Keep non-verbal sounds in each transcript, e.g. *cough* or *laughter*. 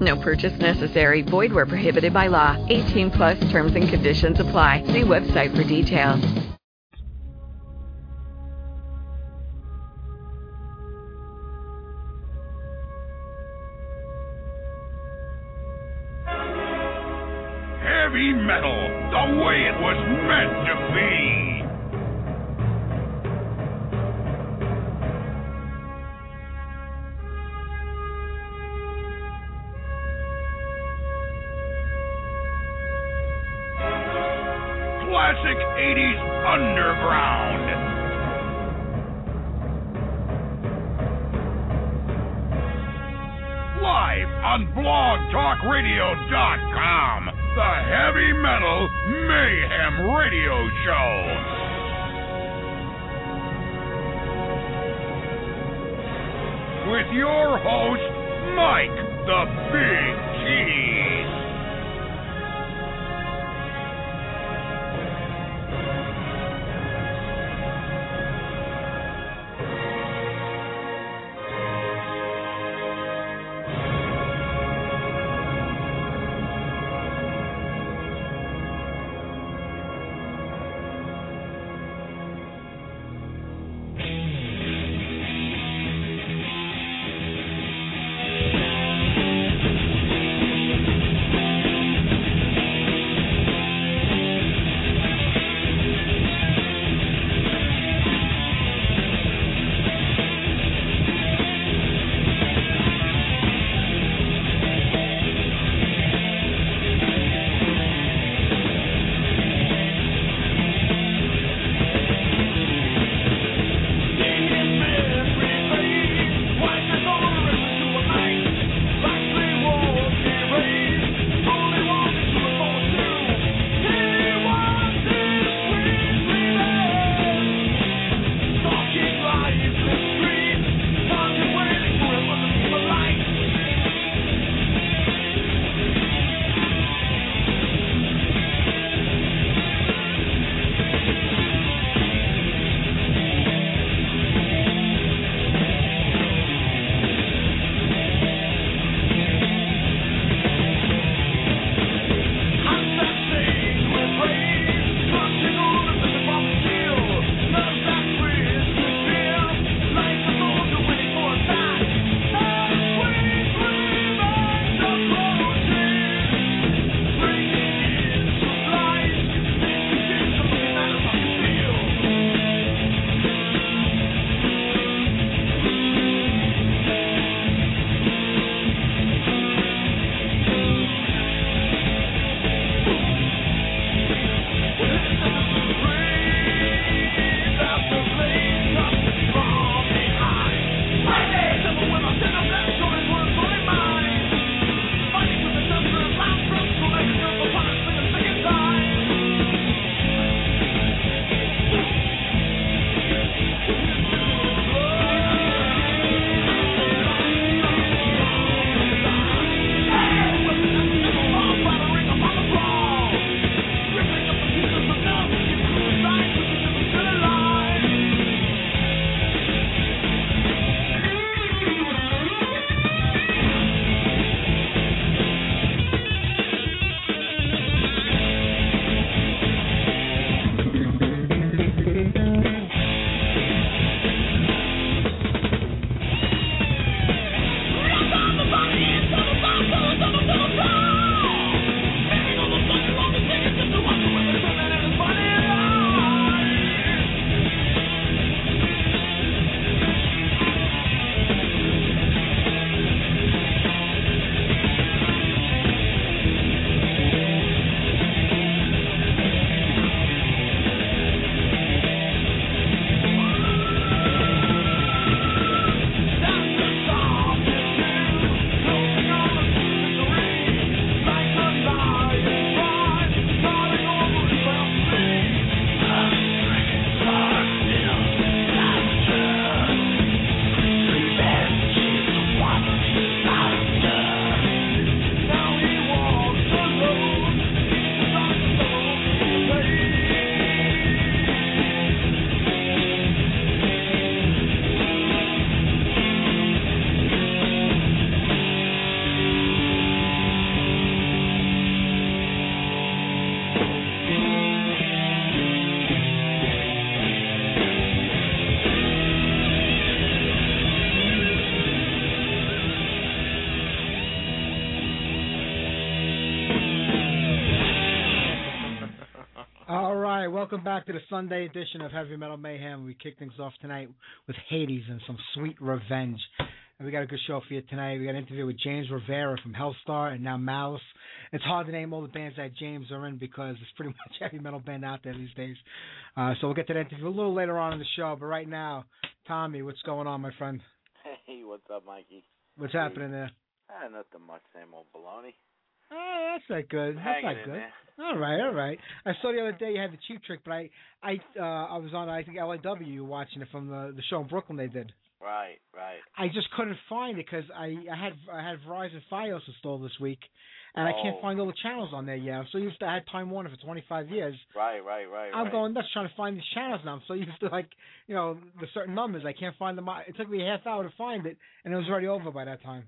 No purchase necessary. Void where prohibited by law. 18 plus terms and conditions apply. See website for details. Heavy metal, the way it was meant to be. 80s underground. Live on blogtalkradio.com, the Heavy Metal Mayhem Radio Show. With your host, Mike the Big Cheese. Welcome back to the Sunday edition of Heavy Metal Mayhem. We kick things off tonight with Hades and some sweet revenge. And we got a good show for you tonight. We got an interview with James Rivera from Helstar and now Malice. It's hard to name all the bands that James are in because it's pretty *laughs* much every metal band out there these days. Uh, so we'll get to that interview a little later on in the show. But right now, Tommy, what's going on, my friend? *laughs* Hey, what's up, Mikey? What's happening there? Ah, nothing much, same old baloney. Oh, that's not good. That's not good. there. All right, all right. I saw the other day you had the cheap trick, but I, I, uh, I was on I think LIW watching it from the the show in Brooklyn they did. Right, right. I just couldn't find it because I, I had I had Verizon FiOS installed this week, and I can't Oh. find all the channels on there yet. I'm so used to I had Time Warner for 25 years. Right, right, right. I'm right. going nuts trying to find these channels now. I'm so used to like you know the certain numbers. I can't find them. It took me a half hour to find it, and it was already over by that time.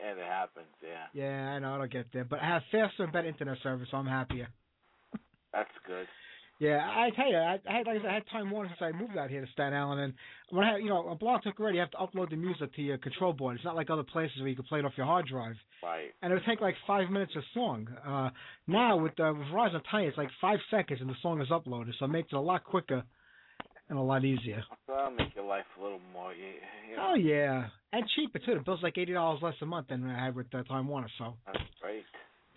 Yeah, it happens, yeah. Yeah, I know I don't get there, but I have faster and better internet service, so I'm happier. That's good. Yeah, I tell you, I, I had like I said, I had Time Warner since I moved out here to Staten Island, and when I had, you know, a blog talk already, you have to upload the music to your control board. It's not like other places where you can play it off your hard drive, Right. and it would take like five minutes a song. Uh, now with, uh, with Verizon, I'll tell you, it's like five seconds and the song is uploaded, so it makes it a lot quicker and a lot easier. That'll make your life a little more, you, know, Oh yeah, and cheaper too. The bill's like eighty dollars less a month than I had with uh, Time Warner, so. that's great.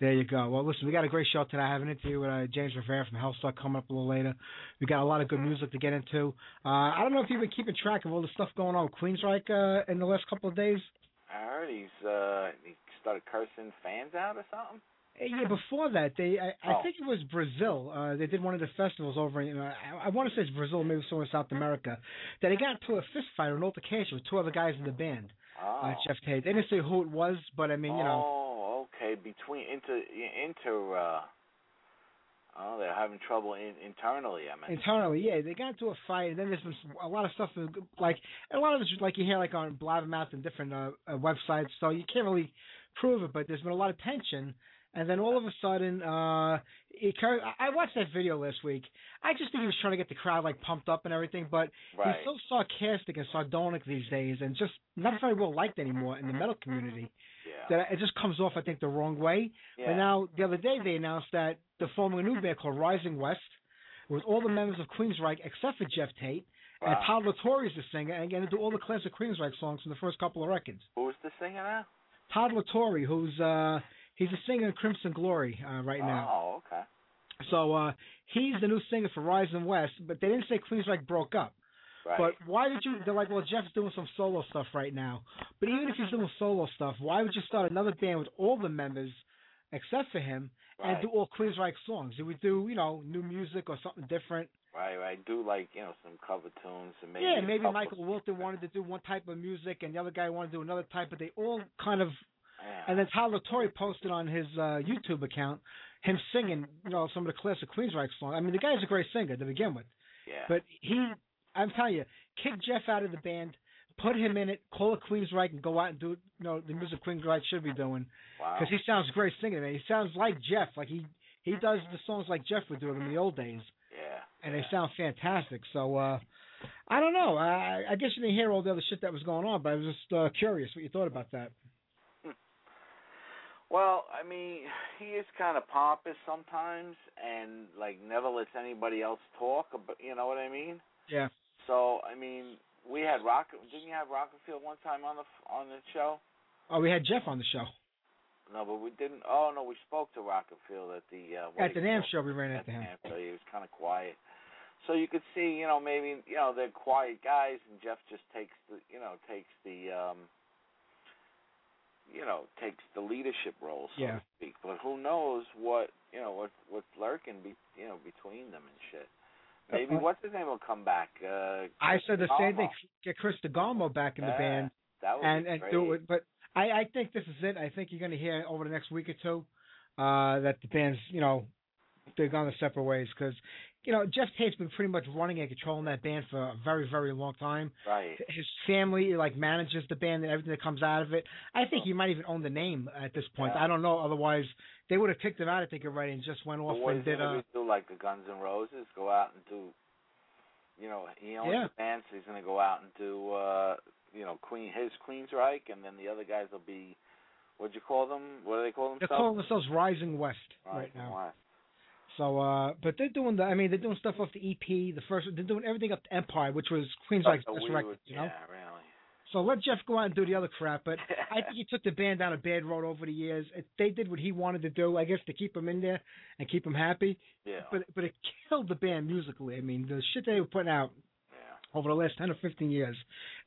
There you go. Well, listen, we got a great show tonight. I have an interview with uh, James Rivera from Helstar coming up a little later. We got a lot of good music to get into. Uh, I don't know if you've been keeping track of all the stuff going on with Queensryche uh, in the last couple of days. I heard he's, uh, he started cursing fans out or something? Uh, Yeah, before that, they I, I Oh. think it was Brazil. Uh, they did one of the festivals over in uh, I, I want to say it's Brazil, maybe somewhere in South America. That they got into a fist fight or an altercation with two other guys in the band. Oh. Uh, Geoff Tate. They didn't say who it was, but I mean, you know. Oh, okay. Between, inter, inter, uh, oh, they're having trouble in, internally, I mean. Internally, yeah, they got into a fight, and then there's been a lot of stuff like a lot of it's like you hear like on Blabbermouth and different uh, uh, websites, so you can't really prove it, but there's been a lot of tension. And then all of a sudden, uh, it, kind of- I watched that video last week. I just think he was trying to get the crowd like pumped up and everything, but Right. he's so sarcastic and sardonic these days, and just not very well liked anymore in the metal community. yeah. That it just comes off, I think, the wrong way. yeah. But now, the other day, they announced that they're forming a new band called Rising West with all the members of Queensryche except for Geoff Tate. And Todd La Torre is the singer, and going to do all the classic Queensryche songs from the first couple of records. Who's the singer now? Todd La Torre, who's uh, he's a singer in Crimson Glory uh, right now. Oh, okay. So uh, he's the new singer for Rising West, but they didn't say Queensryche broke up. Right. But why did you? They're like, well, Geoff's doing some solo stuff right now. But even if he's doing solo stuff, why would you start another band with all the members except for him and do all Queensryche songs? You would do, you know, new music or something different. Right, right. Do like you know some cover tunes and maybe yeah, maybe Michael Wilton wanted to do one type of music and the other guy wanted to do another type, but they all kind of. And then Tyler Torrey posted on his uh, YouTube account him singing, you know, some of the classic Queensryche songs. I mean, the guy's a great singer to begin with. yeah. But he, I'm telling you, kick Geoff out of the band, put him in it, call it Queensryche, and go out and do you know the music Queensryche should be doing wow. because he sounds great singing. Man, he sounds like Geoff, like he he does the songs like Geoff would do them in the old days, yeah. and yeah. they sound fantastic. So uh I don't know. I I guess you didn't hear all the other shit that was going on, but I was just uh, curious what you thought about that. Well, I mean, *sighs* he is kind of pompous sometimes, and like never lets anybody else talk. But you know what I mean. Yeah. So I mean, we had Rock. Didn't you have Rockenfield one time on the on the show? Oh, we had Geoff on the show No, but we didn't. Oh no, we spoke to Rockenfield at the uh, at the NAMM show. We ran At into the him. Show. He was kind of quiet. So you could see, you know, maybe you know they're quiet guys, and Geoff just takes the, you know, takes the, um, you know, takes the leadership role, so Yeah. to speak. But who knows what, you know, what what's lurking, be, you know, between them and shit. Maybe Uh, what's his name will come back. Uh, I said the same thing. Get Chris DeGarmo back in the Yeah, band. That would and and do it. But I I think this is it. I think you're going to hear over the next week or two uh, that the band's you know they're going their separate ways because you know Geoff Tate's been pretty much running and controlling that band for a very very long time. Right. His family like manages the band and everything that comes out of it. I think he might even own the name at this point. Yeah. I don't know. Otherwise, they would have kicked him out. if I think already and just went off what and did uh do like the Guns N' Roses? Go out and do, you know, he owns Yeah. the band, so he's gonna go out and do, uh, you know, Queen his Queensryche, and then the other guys will be, what'd you call them? What do they call themselves? they're calling themselves Rising West right Rising now. West. So, uh, but they're doing the. I mean, they're doing stuff off the EP, the first. They're doing everything up to Empire, which was Queen's like best record. You know. Yeah, really. So let Geoff go out and do the other crap. But I *laughs* think he took the band down a bad road over the years. It, they did what he wanted to do, I guess, to keep him in there and keep him happy. Yeah. But but it killed the band musically. I mean, the shit they were putting out yeah. over the last ten or fifteen years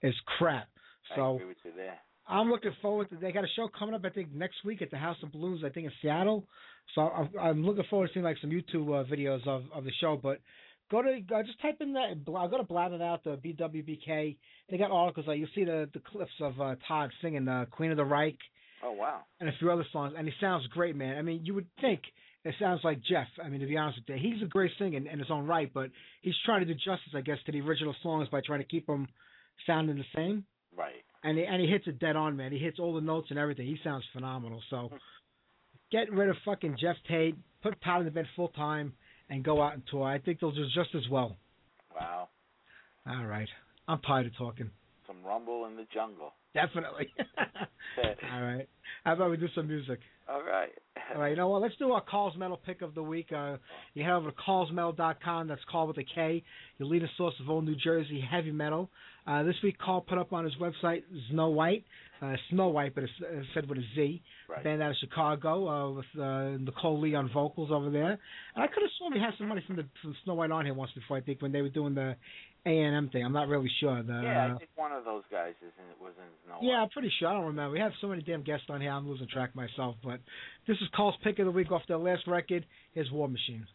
is crap. I So agree with you there. I'm looking forward to. They got a show coming up, I think, next week at the House of Blues, I think in Seattle. So I'm, I'm looking forward to seeing like some YouTube uh, videos of of the show. But go to uh, just type in that. I'll go to Blab It Out the BWBK. They got articles like you'll see the the clips of uh, Todd singing uh, Queen of the Reich Oh wow. and a few other songs, and he sounds great, man. I mean, you would think it sounds like Geoff. I mean, to be honest with you, he's a great singer in, in his own right, but he's trying to do justice, I guess, to the original songs by trying to keep them sounding the same Right. and he, and he hits it dead on, man. He hits all the notes and everything. He sounds phenomenal. So *laughs* get rid of fucking Geoff Tate, put Todd in the bed full time, and go out and tour. I think they'll do just as well. Wow. All right, I'm tired of talking. Some rumble in the jungle. Definitely. *laughs* all right. How about we do some music? All right. All right, you know what? Let's do our Call's Metal pick of the week. Uh, you head over to callsmetal.com. That's call with a K. Your leading source of old New Jersey heavy metal. Uh, this week, Call put up on his website Znowhite, uh, Znowhite, but it's, it's said with a Z. Right. Band out of Chicago uh, with uh, Nicole Lee on vocals over there. And I could have sworn we had somebody from the from Znowhite on here once before. I think when they were doing the A and M thing. I'm not really sure. The, yeah, I uh, think one of those guys is in, was in Snow yeah, I'm pretty sure. I don't remember. We have so many damn guests on here. I'm losing track myself. But this is Call's pick of the week off their last record. Here's War Machine.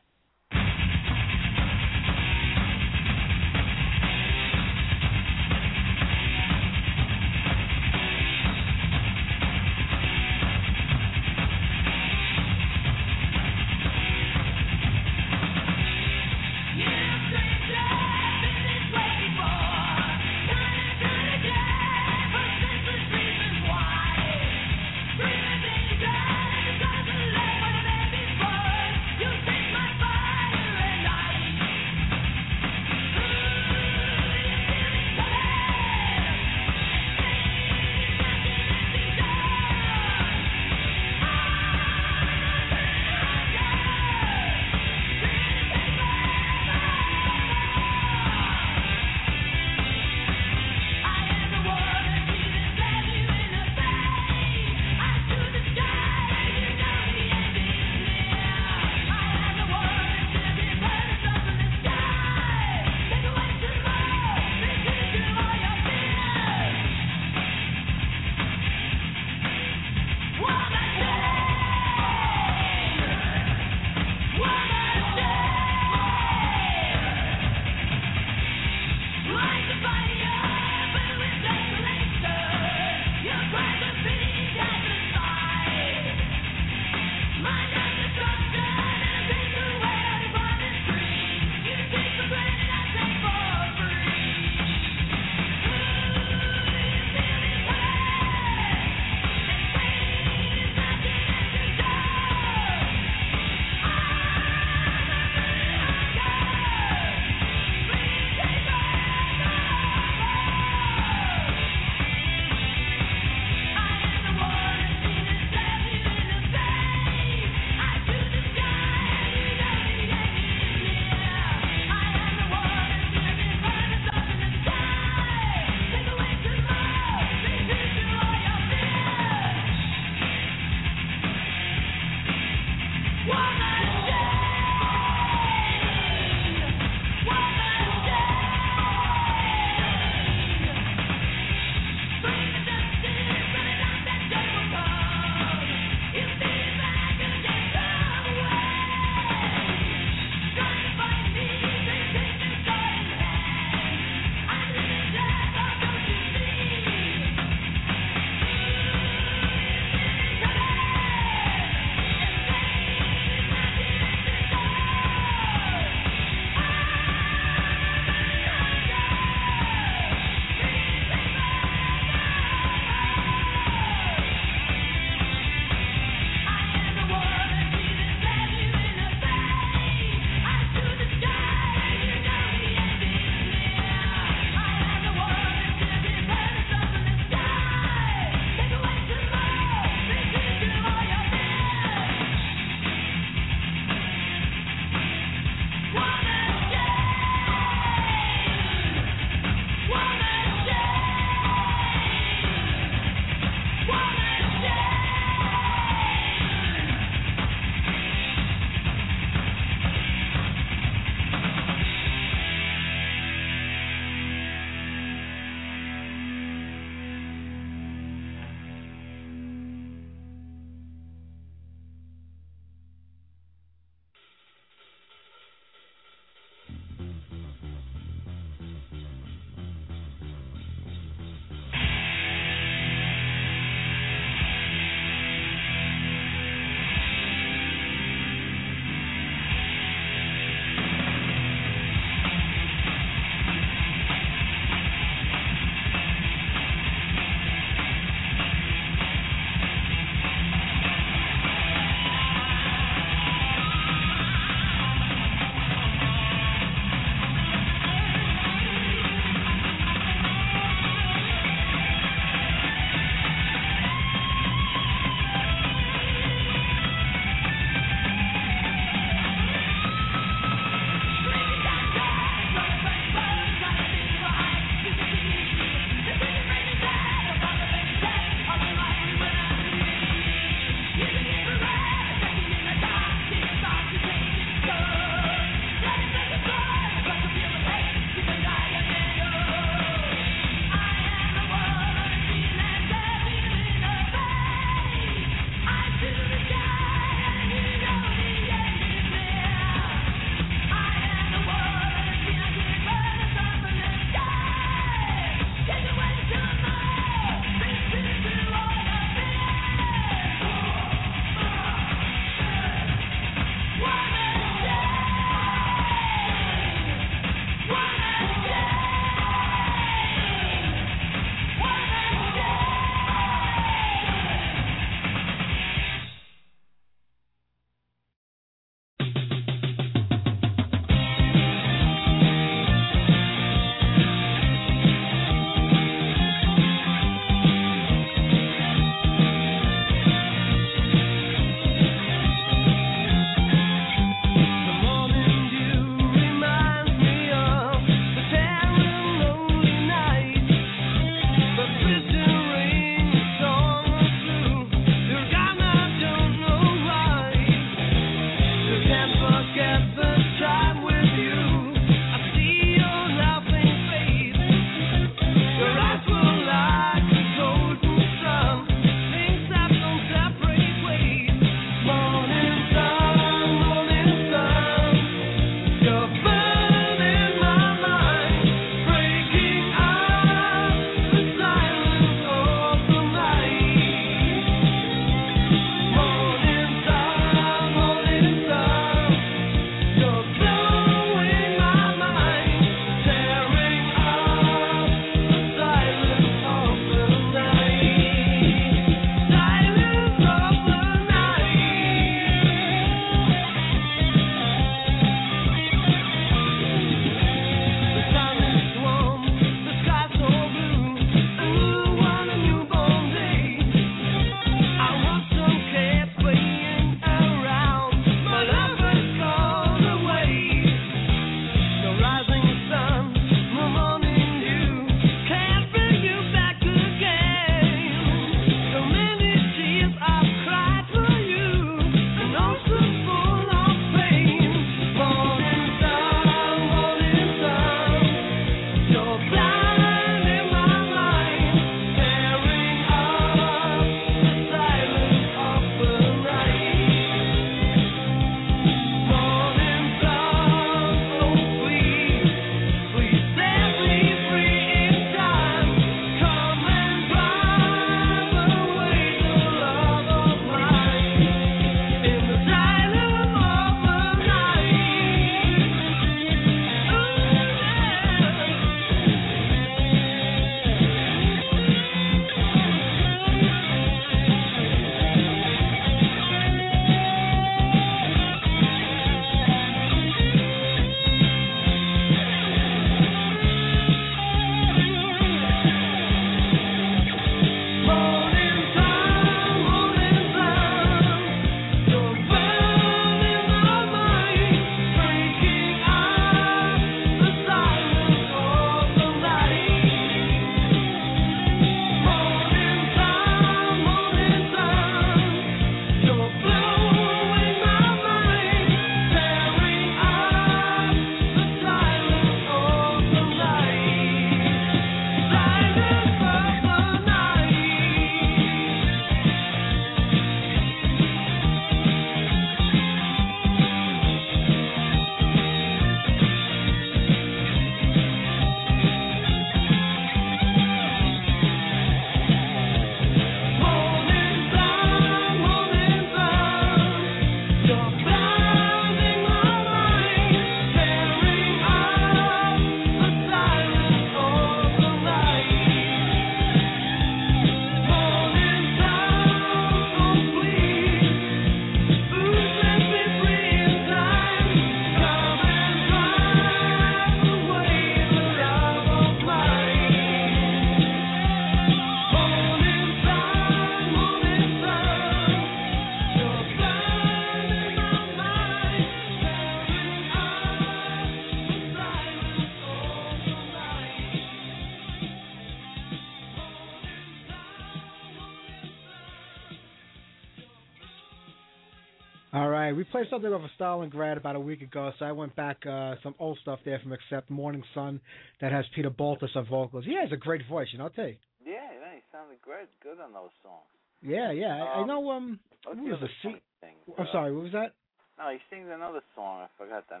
Something off of Stalingrad about a week ago, so I went back uh some old stuff there from Accept Morning Sun that has Peter Baltes on vocals. He has a great voice, you know, I'll tell you. Yeah, yeah, he sounded great, good on those songs. Yeah, yeah. I, I Um, know um the was the funny thing? I'm Uh, sorry, what was that? No, he sings another song. I forgot that.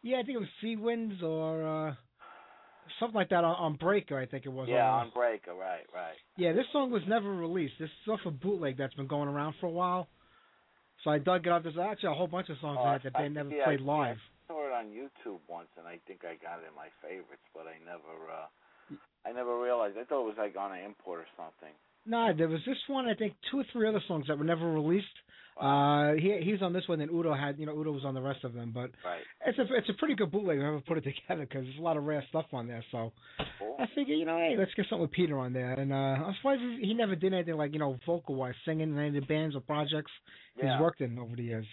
Yeah, I think it was Sea Winds or uh something like that on, on Breaker, I think it was. Yeah, uh, on Breaker, right, right. Yeah, this song was never released. This is off a bootleg that's been going around for a while. So I dug it up. There's actually a whole bunch of songs Oh, it that I- they never yeah, played I- live. I saw it on YouTube once, and I think I got it in my favorites, but I never, uh I never realized. I thought it was like on an import or something. No, there was this one. I think two or three other songs that were never released. Uh, he he's on this one, and Udo had you know Udo was on the rest of them. But Right. it's a it's a pretty good bootleg. Whoever put it *laughs* together because there's a lot of rare stuff on there. So Cool. I figure you know hey let's get something with Peter on there. And uh, I'm surprised he he never did anything like you know vocal wise, singing in any of the bands or projects Yeah. he's worked in over the years.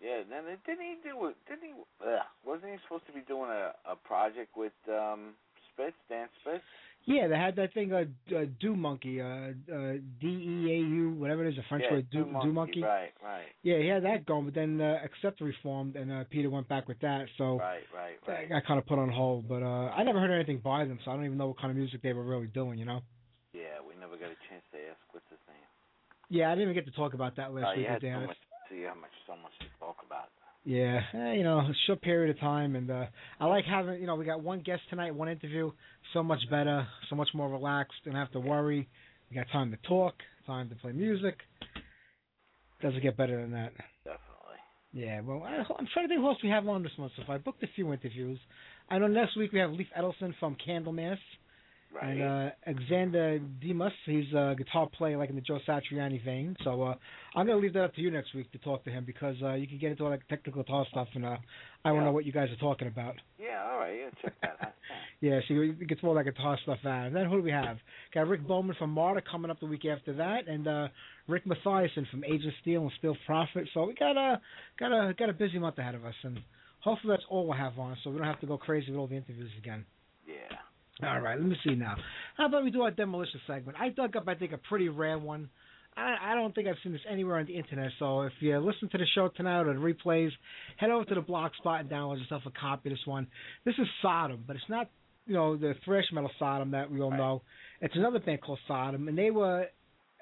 Yeah. Then didn't he do? it- Didn't he? Uh, wasn't he supposed to be doing a a project with um Spitz, Dan Spitz? Yeah, they had that thing, uh, uh Do Monkey, uh, uh, D E A U, whatever it is, a French yeah, word, Do, Monkey. Do Monkey. Right, right, Yeah, he had that going, but then uh, Accept reformed, and uh, Peter went back with that. So right, right, right. got kind of put on hold. But uh, I never heard anything by them, so I don't even know what kind of music they were really doing. You know? Yeah, we never got a chance to ask what's his name. Yeah, I didn't even get to talk about that last you week had with so Dan. much. See how much, so much to talk about. Yeah, eh, you know, a short period of time, and uh, I like having, you know, we got one guest tonight, one interview, so much better, so much more relaxed, don't have to worry. We got time to talk, time to play music. Doesn't get better than that. Definitely. Yeah, well, I, I'm trying to think who else we have on this month. So if I booked a few interviews. I know next week we have Leif Edling from Candlemass. Right. And uh, Alexander Dimas, he's a guitar player like in the Joe Satriani vein. So uh, I'm gonna leave that up to you next week to talk to him because uh, you can get into all that technical guitar stuff, and uh, I want to Yeah. know what you guys are talking about. yeah. All right. Yeah. Check that out. *laughs* Yeah, so you get all that guitar stuff out. And then who do we have? Got Rick Bowman from Marta coming up the week after that, and uh, Rick Mythiasin from Age of Steel and Steel Prophet. So we got a got a got a busy month ahead of us, and hopefully that's all we'll have on, so we don't have to go crazy with all the interviews again. Yeah. All right, let me see now. How about we do our demolition segment? I dug up, I think, a pretty rare one. I, I don't think I've seen this anywhere on the internet. So if you listen to the show tonight or the replays, head over to the blog spot and download yourself a copy of this one. This is Sodom, but it's not, you know, the thrash metal Sodom that we all Right. know. It's another band called Sodom, and they were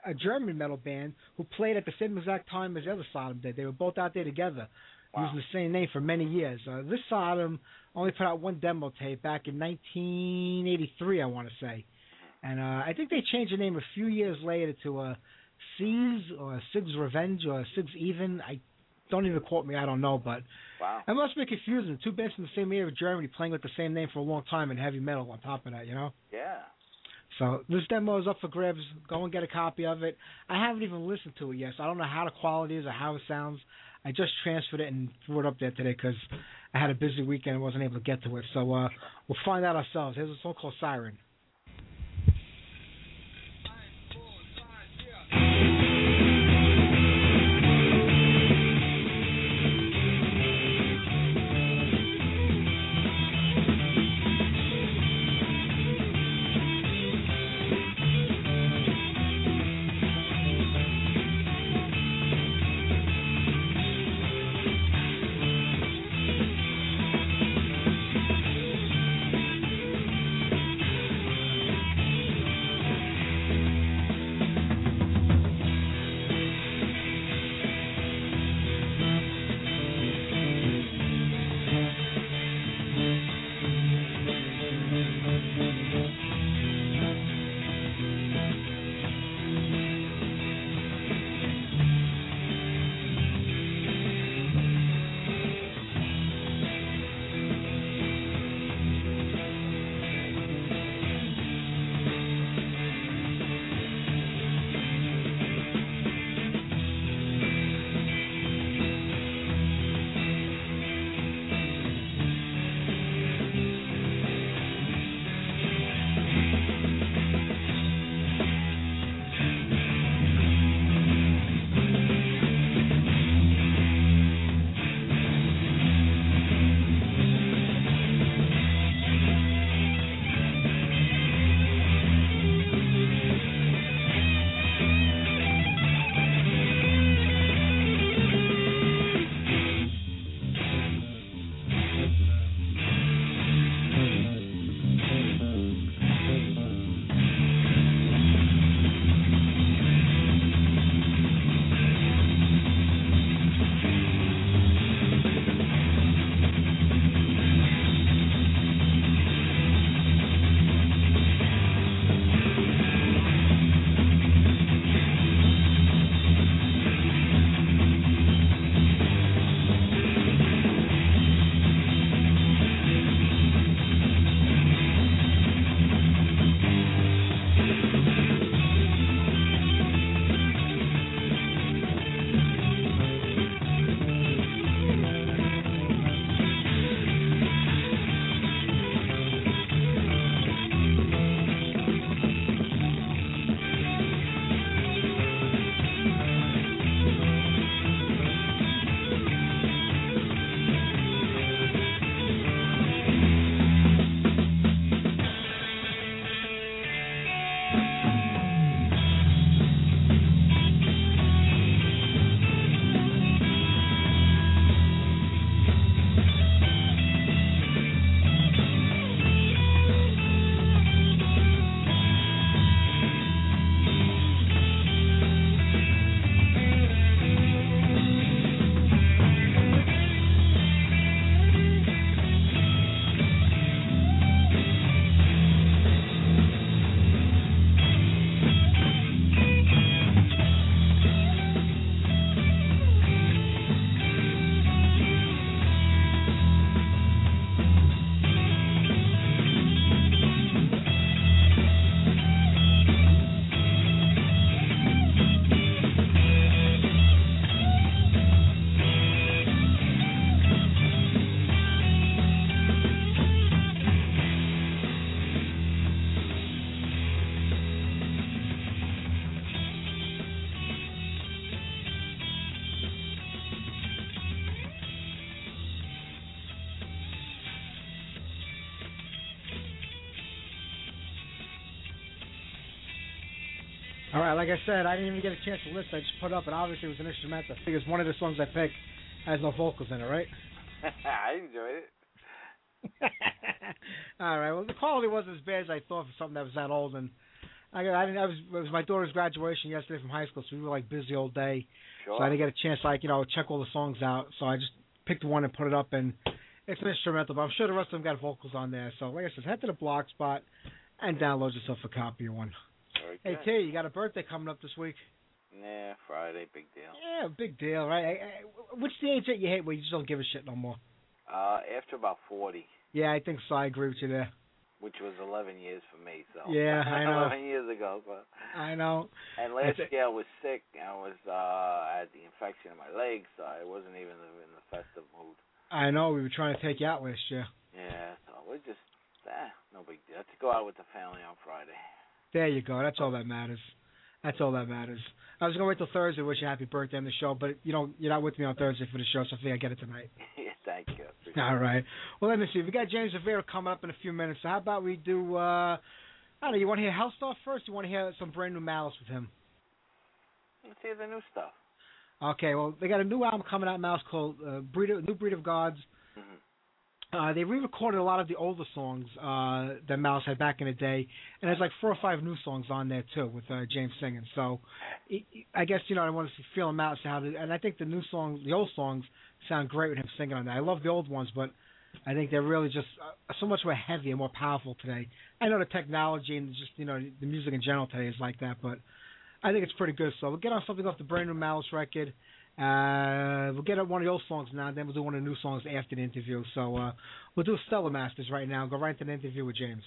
a German metal band who played at the same exact time as the other Sodom did. They were both out there together Wow. using the same name for many years. Uh, this Sodom only put out one demo tape back in 1983, I want to say, and uh, I think they changed the name a few years later to uh, C's or Sig's Revenge or Sig's Even. I don't even quote me, I don't know, but Wow. it must be confusing. Two bands from the same area of Germany playing with the same name for a long time and heavy metal on top of that, you know. Yeah. So this demo is up for grabs. Go and get a copy of it. I haven't even listened to it yet, so I don't know how the quality is or how it sounds. I just transferred it and threw it up there today because I had a busy weekend and wasn't able to get to it. So uh, we'll find out ourselves. Here's a song called Siren. Siren, right, like I said, I didn't even get a chance to list. I just put up, and obviously it was an instrumental. Because one of the songs I picked has no vocals in it, right? *laughs* I enjoyed it. *laughs* All right. Well, the quality wasn't as bad as I thought for something that was that old. And I, I didn't. I was, it was my daughter's graduation yesterday from high school, so we were like busy all day. Sure. So I didn't get a chance, to, like you know, check all the songs out. So I just picked one and put it up, and it's an instrumental. But I'm sure the rest of them got vocals on there. So like I said, head to the blog spot and download yourself a copy of one. Hey. T, you got a birthday coming up this week. Yeah, Friday, big deal. Yeah, big deal, right? I, I, what's the age that you hate where you just don't give a shit no more? Uh, after about 40, Yeah, I think so. I agree with you there. which was 11 years for me, so. Yeah, I *laughs* know. 11 years ago, but. I know. And last That's year I was sick. I was uh I had the infection in my legs, so I wasn't even in the festive mood. I know. We were trying to take you out last year. Yeah, so we're just eh, no big deal. To go out with the family on Friday. There you go. That's all that matters. That's all that matters. I was gonna wait till Thursday to wish you a happy birthday on the show, but you know you're not with me on Thursday for the show, so I think I get it tonight. *laughs* thank you. All right. Well, let me see. We got James Rivera coming up in a few minutes. So how about we do? uh I don't know. You want to hear Helstar first? You want to hear some brand new Malice with him? Let's hear the new stuff. Okay. Well, they got a new album coming out, Malice, called uh, "Breed of, New Breed of Gods." hmm Uh, they re-recorded a lot of the older songs uh, that Mouse had back in the day, and there's like four or five new songs on there too with uh, James singing. So, I- guess you know I want to feel him out, see how, and I think the new songs, the old songs, sound great with him singing on that. I love the old ones, but I think they're really just uh, so much more heavy and more powerful today. I know the technology and just you know the music in general today is like that, but I think it's pretty good. So we'll get on something off the brand new Malice record. Uh, we'll get on one of the old songs now, and then we'll do one of the new songs after the interview. So uh, we'll do Stellar Masters right now. Go right into the interview with James.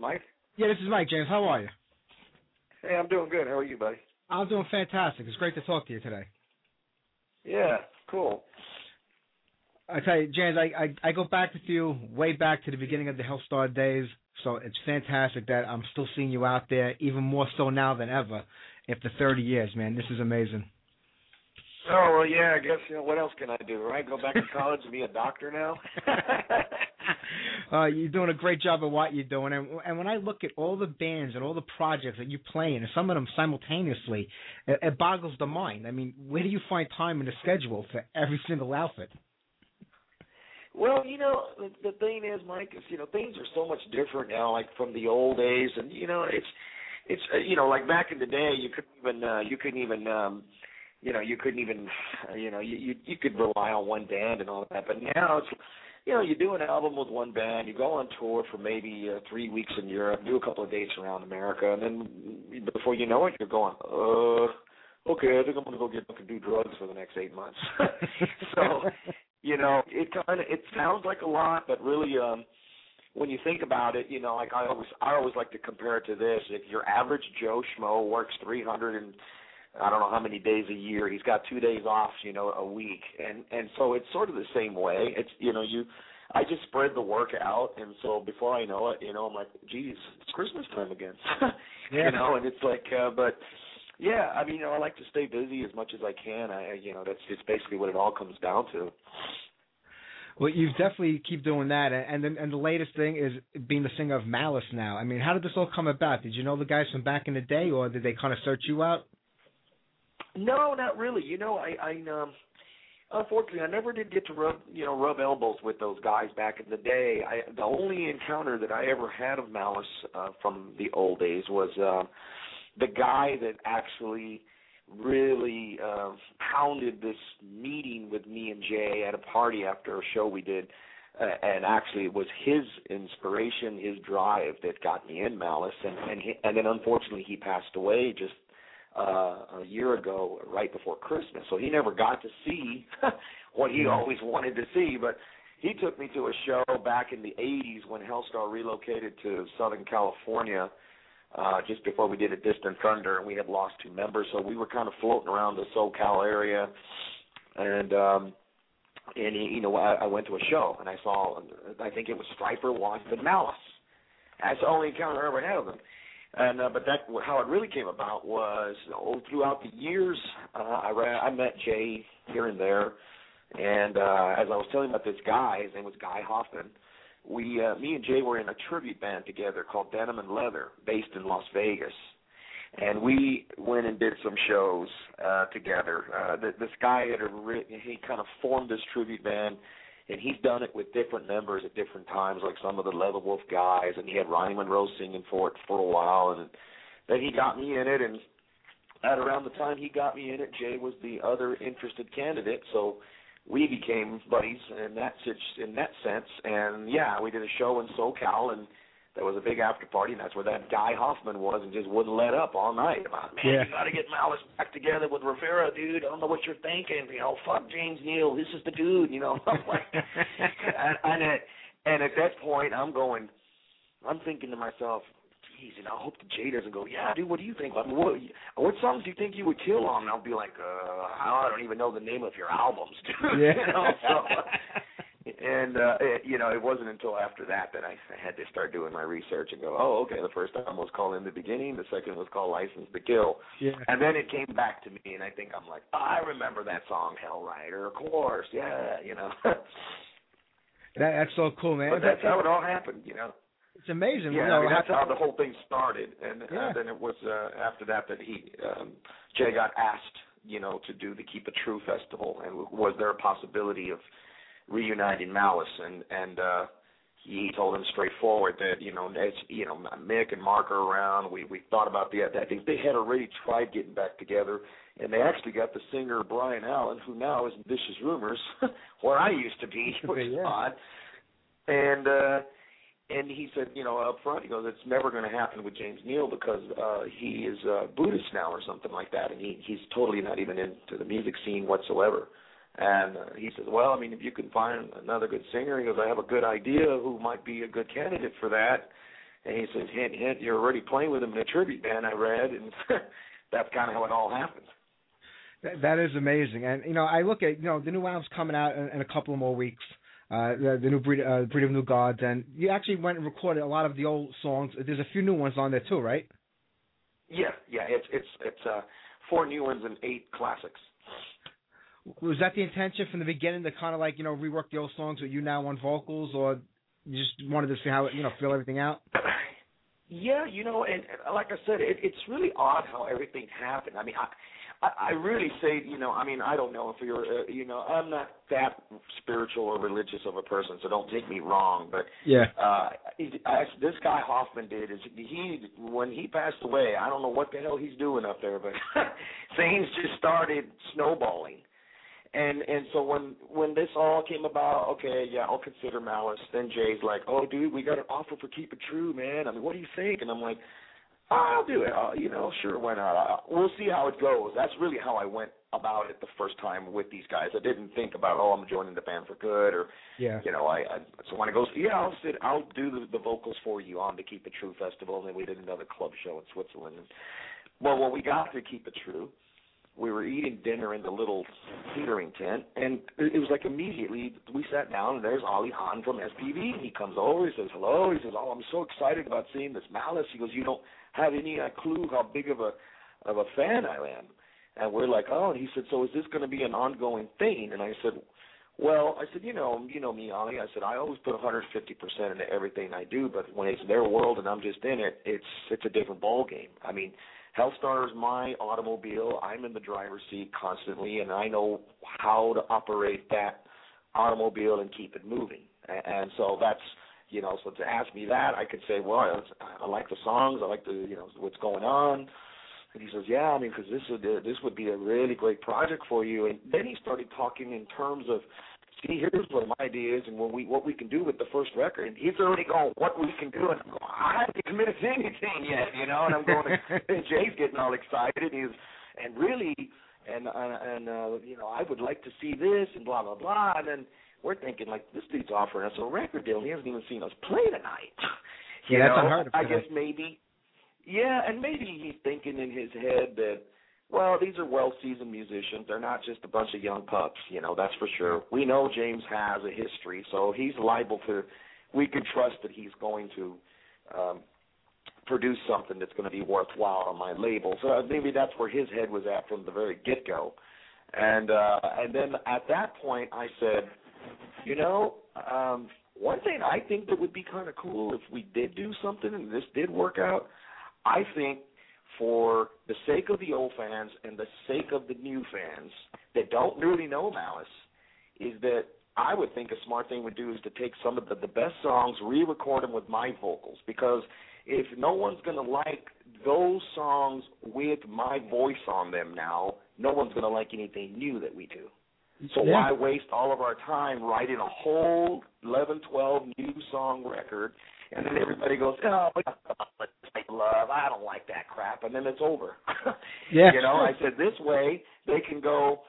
Mike? Yeah, this is Mike James. How are you? Hey, I'm doing good. How are you, buddy? I'm doing fantastic. It's great to talk to you today. Yeah, cool. I tell you, James, I, I I go back with you way back to the beginning of the Helstar days. So it's fantastic that I'm still seeing you out there, even more so now than ever. After 30 years, man, this is amazing. Oh well, yeah. I guess you know what else can I do, right? Go back to college and be a doctor now. *laughs* uh, you're doing a great job of what you're doing, and, and when I look at all the bands and all the projects that you play in, and some of them simultaneously, it, it boggles the mind. I mean, where do you find time in the schedule for every single outfit? Well, you know, the, thing is, Mike, is you know things are so much different now, like from the old days, and you know it's it's uh, you know like back in the day, you couldn't even uh, you couldn't even um, you know you couldn't even uh, you know you, you you could rely on one band and all that, but now it's you know you do an album with one band, you go on tour for maybe uh, three weeks in Europe, do a couple of dates around America, and then before you know it, you're going, uh, okay, I think I'm gonna go get and do drugs for the next eight months. *laughs* so you know, it kind of it sounds like a lot, but really, um, when you think about it, you know, like I always I always like to compare it to this: if your average Joe schmo works 300 and I don't know how many days a year, he's got two days off, you know, a week, and and so it's sort of the same way. It's you know you. I just spread the work out, and so before I know it, you know, I'm like, geez, it's Christmas time again, *laughs* Yeah. you know, and it's like, uh, but yeah, I mean, you know, I like to stay busy as much as I can. I, you know, that's just basically what it all comes down to. Well, you definitely keep doing that, and then and the latest thing is being the singer of Malice now. I mean, how did this all come about? Did you know the guys from back in the day, or did they kind of search you out? No, not really. You know, I, I um, unfortunately, I never did get to rub, you know, rub elbows with those guys back in the day. I the only encounter that I ever had of Malice uh, from the old days was uh, the guy that actually really uh, pounded this meeting with me and Jay at a party after a show we did. Uh, and actually, it was his inspiration, his drive that got me in Malice, and and, he, and then unfortunately he passed away just uh, a year ago, right before Christmas. So he never got to see *laughs* what he always wanted to see. But he took me to a show back in the '80s when Helstar relocated to Southern California, uh, just before we did a Distant Thunder, and we had lost two members. So we were kind of floating around the SoCal area, and um, and he, you know I, I went to a show and I saw I think it was Stryper, Wasp, and Malice. That's the only encounter I ever had of them. And uh, but that how it really came about was oh, throughout the years uh, I ran, I met Jay here and there, and uh, as I was telling about this guy, his name was Guy Hoffman. We, uh, me and Jay were in a tribute band together called Denim and Leather, based in Las Vegas, and we went and did some shows uh, together. Uh, th- this guy had a re- he kind of formed this tribute band and he's done it with different members at different times, like some of the Leatherwolf guys, and he had Ronnie Monroe singing for it for a while, and then he got me in it, and at around the time he got me in it, Jay was the other interested candidate, so we became buddies in that in that sense, and yeah, we did a show in SoCal, and there was a big after party, and that's where that guy Hoffman was, and just wouldn't let up all night about, man, Yeah. you got to get Malice back together with Rivera, dude. I don't know what you're thinking, you know. Fuck James Neal, this is the dude, you know. *laughs* I'm like, and, and at and at that point, I'm going, I'm thinking to myself, geez, and I hope the Jay doesn't go, yeah, dude, what do you think? What what songs do you think you would kill on? And I'll be like, uh, I don't even know the name of your albums, dude. *laughs* Yeah. you know, so. And uh it, you know, it wasn't until after that that I had to start doing my research and go, oh, okay. The first album was called In the Beginning. The second was called License to Kill. Yeah. And then it came back to me, and I think I'm like, oh, I remember that song, Hell Rider, of course, yeah, you know. *laughs* That, that's so cool, man. But that's how it all happened, you know. It's amazing. Yeah, you know, I mean, that's how- how the whole thing started, and Yeah. uh, then it was uh, after that that he um, Jay got asked, you know, to do the Keep It True festival, and was there a possibility of reuniting Malice, and and uh, he told him straightforward that you know, as you know, Mick and Mark are around. We we thought about the. I think they had already tried getting back together, and they actually got the singer Brian Allen, who now is in Vicious Rumors, *laughs* where I used to be, *laughs* which is Yeah. odd. And uh and he said, you know, up front, he goes, it's never going to happen with James Neal because uh, he is uh, Buddhist now or something like that, and he he's totally not even into the music scene whatsoever. And uh, he says, well, I mean, if you can find another good singer, he goes, I have a good idea who might be a good candidate for that. And he said, hint, hint, you're already playing with him in a tribute band, I read, and *laughs* that's kind of how it all happened. That, that is amazing, and you know, I look at you know the new album's coming out in, in a couple of more weeks. Uh, the, the new breed, uh, breed of new gods, and you actually went and recorded a lot of the old songs. There's a few new ones on there too, right? Yeah, yeah. It's it's it's uh, four new ones and eight classics. Was that the intention from the beginning to kind of like you know rework the old songs with you now on vocals, or you just wanted to see how it you know feel everything out? Yeah, you know, and, and like I said, it, it's really odd how everything happened. I mean, I I, I really say, you know, I mean, I don't know if you're, uh, you know, I'm not that spiritual or religious of a person, so don't take me wrong. But yeah, uh, I, this guy Hoffman did is he when he passed away. I don't know what the hell he's doing up there, but *laughs* things just started snowballing. And and so when when this all came about, okay, yeah, I'll consider Malice. Then Jay's like, oh, dude, we got an offer for Keep It True, man. I mean, what do you think? And I'm like, I'll do it. Uh, you know, sure, why not? Uh, we'll see how it goes. That's really how I went about it the first time with these guys. I didn't think about, oh, I'm joining the band for good, or yeah, you know, I, I so when I goes, yeah, I'll sit, I'll do the, the vocals for you on the Keep It True festival, and then we did another club show in Switzerland. And, well, when we got to Keep It True, we were eating dinner in the little catering tent, and it was like immediately we sat down, and there's Ali Hahn from SPV. He comes over, he says hello. He says, "Oh, I'm so excited about seeing this Malice." He goes, "You don't have any uh, clue how big of a of a fan I am." And we're like, "Oh," and he said, "So is this going to be an ongoing thing?" And I said, "Well, I said, you know, you know me, Ali. I said I always put 150 percent into everything I do, but when it's their world and I'm just in it, it's it's a different ball game. I mean." Helstar is my automobile. I'm in the driver's seat constantly, and I know how to operate that automobile and keep it moving. And so that's you know, so to ask me that, I could say, well, I like the songs, I like the you know what's going on. And he says, yeah, I mean, because this would this would be a really great project for you. And then he started talking in terms of see, here's what my idea is, and what we what we can do with the first record. And he's already going, what we can do, and I'm going, I haven't committed to anything yet, you know. And I'm going, *laughs* and Jay's getting all excited, and he's, and really, and uh, and uh, you know, I would like to see this, and blah blah blah. And then we're thinking like, this dude's offering us a record deal. He hasn't even seen us play tonight. you yeah, that's unheard of. I guess maybe, yeah, and maybe he's thinking in his head that well, these are well-seasoned musicians. They're not just a bunch of young pups, you know. That's for sure. We know James has a history, so he's liable to. We can trust that he's going to um, produce something that's going to be worthwhile on my label. So maybe that's where his head was at from the very get-go. And uh, and then at that point, I said, you know, um, one thing I think that would be kind of cool if we did do something and this did work out. I think for the sake of the old fans and the sake of the new fans that don't really know Malice, is that I would think a smart thing would do is to take some of the, the best songs, re-record them with my vocals, because if no one's going to like those songs with my voice on them now, no one's going to like anything new that we do. So yeah. why waste all of our time writing a whole 11, 12 new song record, and then everybody goes, oh, make love. I don't like that crap, and then it's over. *laughs* yeah. You know, I said this way they can go.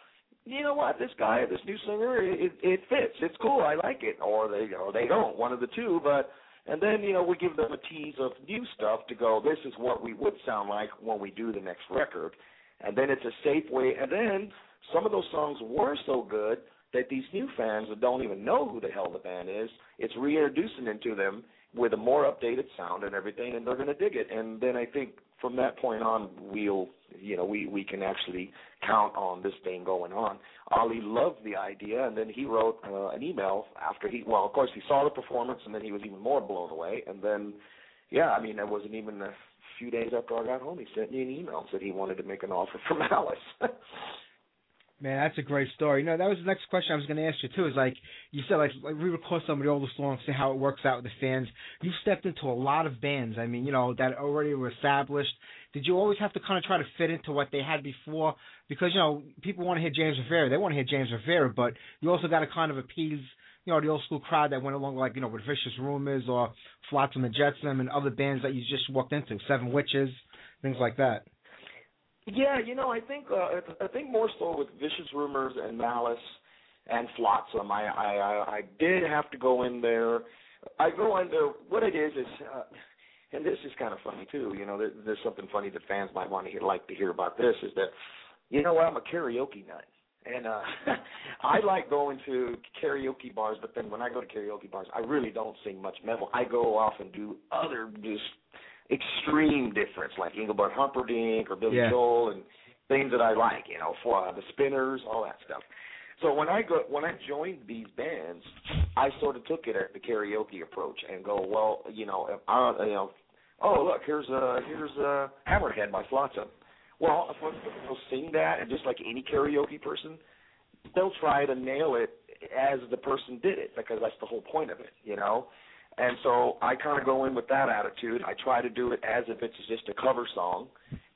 You know what? This guy, this new singer, it, it fits. It's cool. I like it. Or they, or they don't. One of the two. But and then you know we give them a tease of new stuff to go. This is what we would sound like when we do the next record, and then it's a safe way. And then some of those songs were so good that these new fans that don't even know who the hell the band is, it's reintroducing into them with a more updated sound and everything, and they're going to dig it. And then I think from that point on, we'll, you know, we we can actually count on this thing going on. Ali loved the idea, and then he wrote uh, an email after he, well, of course, he saw the performance, and then he was even more blown away. And then, yeah, I mean, it wasn't even a few days after I got home, he sent me an email said he wanted to make an offer for *laughs* Malice. Man, that's a great story. You know, that was the next question I was going to ask you too. Is like you said, like, like re-record some of the older songs, see how it works out with the fans. You stepped into a lot of bands. I mean, you know, that already were established. Did you always have to kind of try to fit into what they had before? Because you know, people want to hear James Rivera. They want to hear James Rivera, but you also got to kind of appease, you know, the old school crowd that went along, like you know, with Vicious Rumors or Flotsam and Jetsam and other bands that you just walked into, Seven Witches, things like that. Yeah, you know, I think uh, I think more so with vicious rumors and malice and flotsam. I I I did have to go in there. I go in there. What it is is, uh, and this is kind of funny too. You know, there, there's something funny that fans might want to hear, like to hear about this is that, you know, I'm a karaoke nut. And uh *laughs* I like going to karaoke bars, but then when I go to karaoke bars, I really don't sing much metal. I go off and do other just extreme difference, like Engelbert Humperdinck or Billy Yeah. Joel and things that I like, you know, for uh, the Spinners, all that stuff. So when I go when I joined these bands, I sort of took it at the karaoke approach and go, well, you know, if I, you know, oh look, here's uh here's uh Hammerhead by Flotsam. Well, if they'll sing that, and just like any karaoke person, they'll try to nail it as the person did it because that's the whole point of it, you know. And so I kind of go in with that attitude. I try to do it as if it's just a cover song,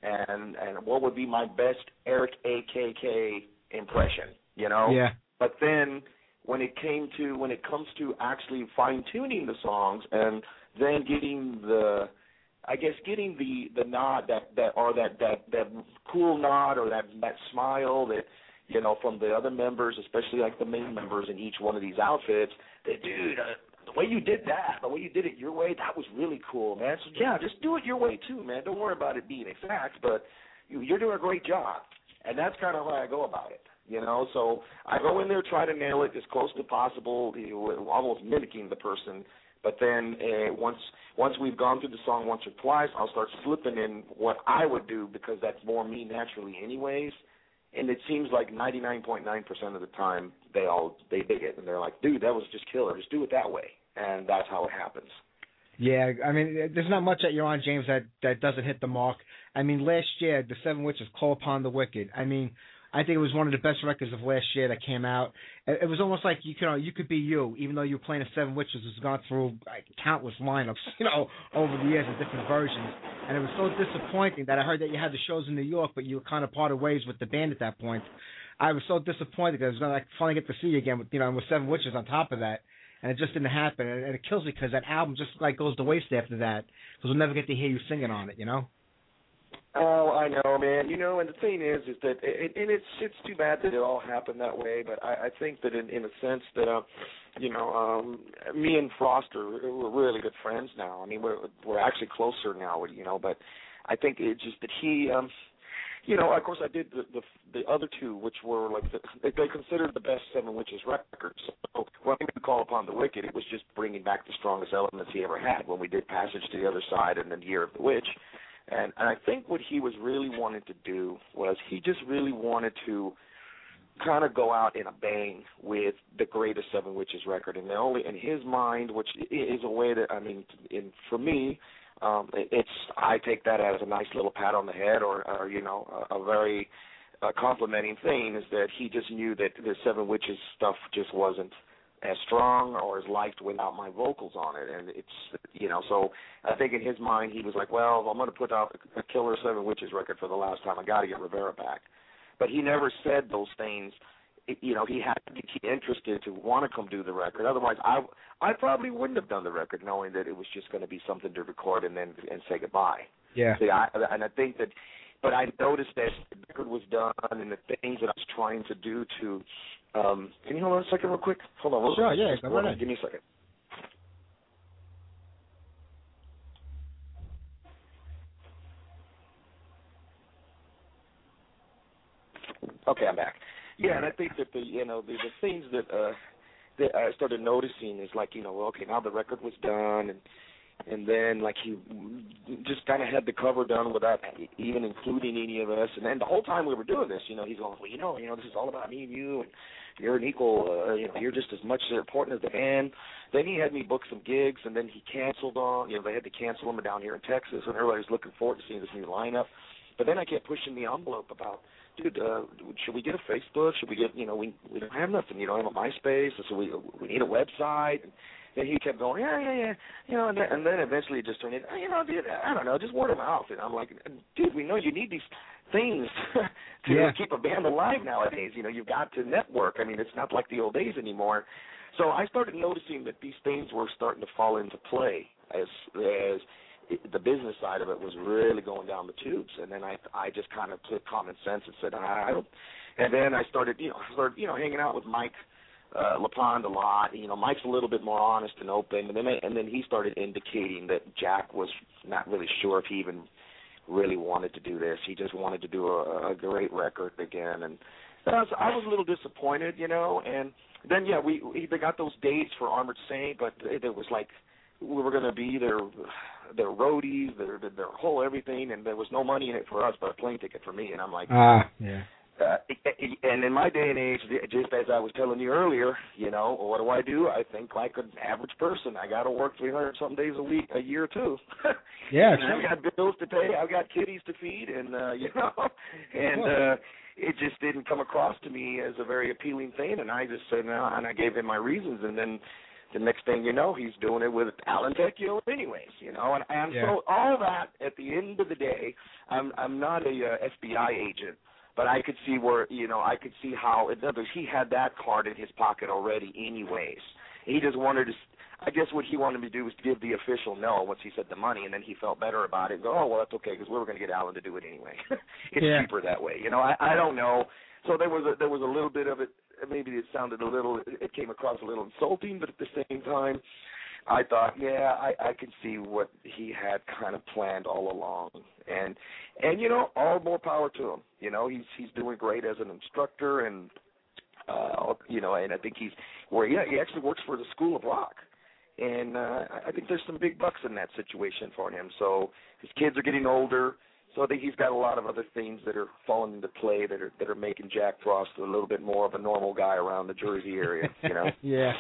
and and what would be my best Eric A.K. impression, you know? Yeah. But then when it came to when it comes to actually fine tuning the songs and then getting the I guess getting the the nod that that or that that that cool nod or that that smile that you know from the other members, especially like the main members in each one of these outfits. That dude, uh, the way you did that, the way you did it your way, that was really cool, man. So yeah, just do it your way too, man. Don't worry about it being exact, but you, you're doing a great job, and that's kind of how I go about it. You know, so I go in there, try to nail it as close to possible, almost mimicking the person. But then uh, once once we've gone through the song once or twice, I'll start slipping in what I would do because that's more me naturally, anyways. And it seems like 99.9% of the time they all they dig it and they're like, "Dude, that was just killer. Just do it that way." And that's how it happens. Yeah, I mean, there's not much that you're on, James, that that doesn't hit the mark. I mean, last year, the Seven Witches, Call Upon the Wicked. I mean, I think it was one of the best records of last year that came out. It, was almost like you could you could be you, even though you were playing the Seven Witches, who's gone through like, countless lineups, *laughs* you know, over the years of different versions. And it was so disappointing that I heard that you had the shows in New York, but you were kind of parted ways with the band at that point. I was so disappointed because I was gonna like finally get to see you again, with you know, with Seven Witches on top of that and it just didn't happen. And, and it kills me because that album just like goes to waste after that because we'll never get to hear you singing on it. You know? Oh, I know, man. You know, and the thing is, is that, it, and it's it's too bad that it all happened that way. But I, I think that in in a sense that, uh, you know, um, me and Frost we're really good friends now. I mean, we're we're actually closer now. You know, but I think it's just that he. um you know, of course, I did the the, the other two, which were like the, they, considered the best Seven Witches records. So when we call upon the Wicked, it was just bringing back the strongest elements he ever had. When we did Passage to the Other Side and then Year of the Witch, and and I think what he was really wanting to do was he just really wanted to kind of go out in a bang with the greatest Seven Witches record, and the only in his mind, which is a way that I mean, in for me, um, it, it's I take that as a nice little pat on the head, or, or you know, a, a very uh, complimenting thing is that he just knew that the Seven Witches stuff just wasn't as strong or as liked without my vocals on it, and it's you know, so I think in his mind he was like, well, I'm going to put out a killer Seven Witches record for the last time, I got to get Rivera back, but he never said those things you know he had to be interested to want to come do the record. Otherwise, I I probably wouldn't have done the record knowing that it was just going to be something to record and then and say goodbye. Yeah. See, I, and I think that, but I noticed that the record was done and the things that I was trying to do to. um Can you hold on a second, real quick? Hold on. Sure, yeah, right on. Give me a second. Okay, I'm back. Yeah, and I think that the you know the the things that uh that I started noticing is like you know okay now the record was done and and then like he just kind of had the cover done without even including any of us and then the whole time we were doing this you know he's going well you know you know this is all about me and you and you're an equal uh, you know you're just as much as important as the band. Then he had me book some gigs and then he canceled on you know they had to cancel them down here in Texas and everybody was looking forward to seeing this new lineup. But then I kept pushing the envelope about dude, uh, should we get a Facebook? Should we get, you know, we we don't have nothing, you don't have a MySpace, so we we need a website. And he kept going, yeah, yeah, yeah, you know, and then, and then eventually it just turned into, oh, you know, dude, I don't know, just word of mouth. And I'm like, dude, we know you need these things *laughs* to Yeah. keep a band alive nowadays. You know, you've got to network. I mean, it's not like the old days anymore. So I started noticing that these things were starting to fall into play as as it, the business side of it was really going down the tubes, and then I I just kind of took common sense and said I don't, and then I started you know I started you know hanging out with Mike uh LePond a lot. You know, Mike's a little bit more honest and open, and then and then he started indicating that Jack was not really sure if he even really wanted to do this. He just wanted to do a, a great record again, and I was, I was a little disappointed, you know. And then yeah, we, we they got those dates for Armored Saint, but it, it was like we were going to be their their roadies, their their whole everything, and there was no money in it for us but a plane ticket for me. And I'm like, ah, uh, yeah. Uh, and in my day and age, just as I was telling you earlier, you know, what do I do? I think like an average person. I got to work 300 some days a week, a year too. yeah, *laughs* and I've got bills to pay. I've got kitties to feed, and uh, *laughs* you know, and uh, it just didn't come across to me as a very appealing thing. And I just said no, and I gave him my reasons, and then the next thing you know, he's doing it with Alan Tecchio, anyways. You know, and, and yeah. so all that at the end of the day, I'm I'm not a uh, FBI agent but I could see where you know I could see how in others he had that card in his pocket already anyways. He just wanted to. I guess what he wanted me to do was to give the official no once he said the money, and then he felt better about it. And go, oh well, that's okay because we were going to get Alan to do it anyway. *laughs* it's yeah. cheaper that way. You know, I I don't know. So there was a there was a little bit of it. Maybe it sounded a little. It came across a little insulting, but at the same time, I thought, yeah, I I can see what he had kind of planned all along, and and you know, all more power to him. You know, he's he's doing great as an instructor, and uh, you know, and I think he's where yeah, he actually works for the School of Rock, and uh, I think there's some big bucks in that situation for him. So his kids are getting older. So I think he's got a lot of other things that are falling into play that are that are making Jack Frost a little bit more of a normal guy around the Jersey area, you know. *laughs* yeah.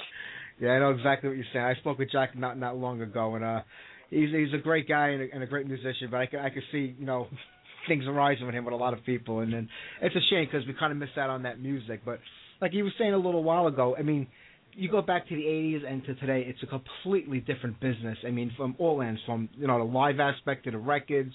Yeah, I know exactly what you're saying. I spoke with Jack not not long ago, and uh, he's he's a great guy and a, and a great musician. But I could I could see you know *laughs* things arising with him with a lot of people, and then it's a shame because we kind of missed out on that music. But like you were saying a little while ago, I mean, you go back to the '80s and to today, it's a completely different business. I mean, from all ends, from you know the live aspect to the records.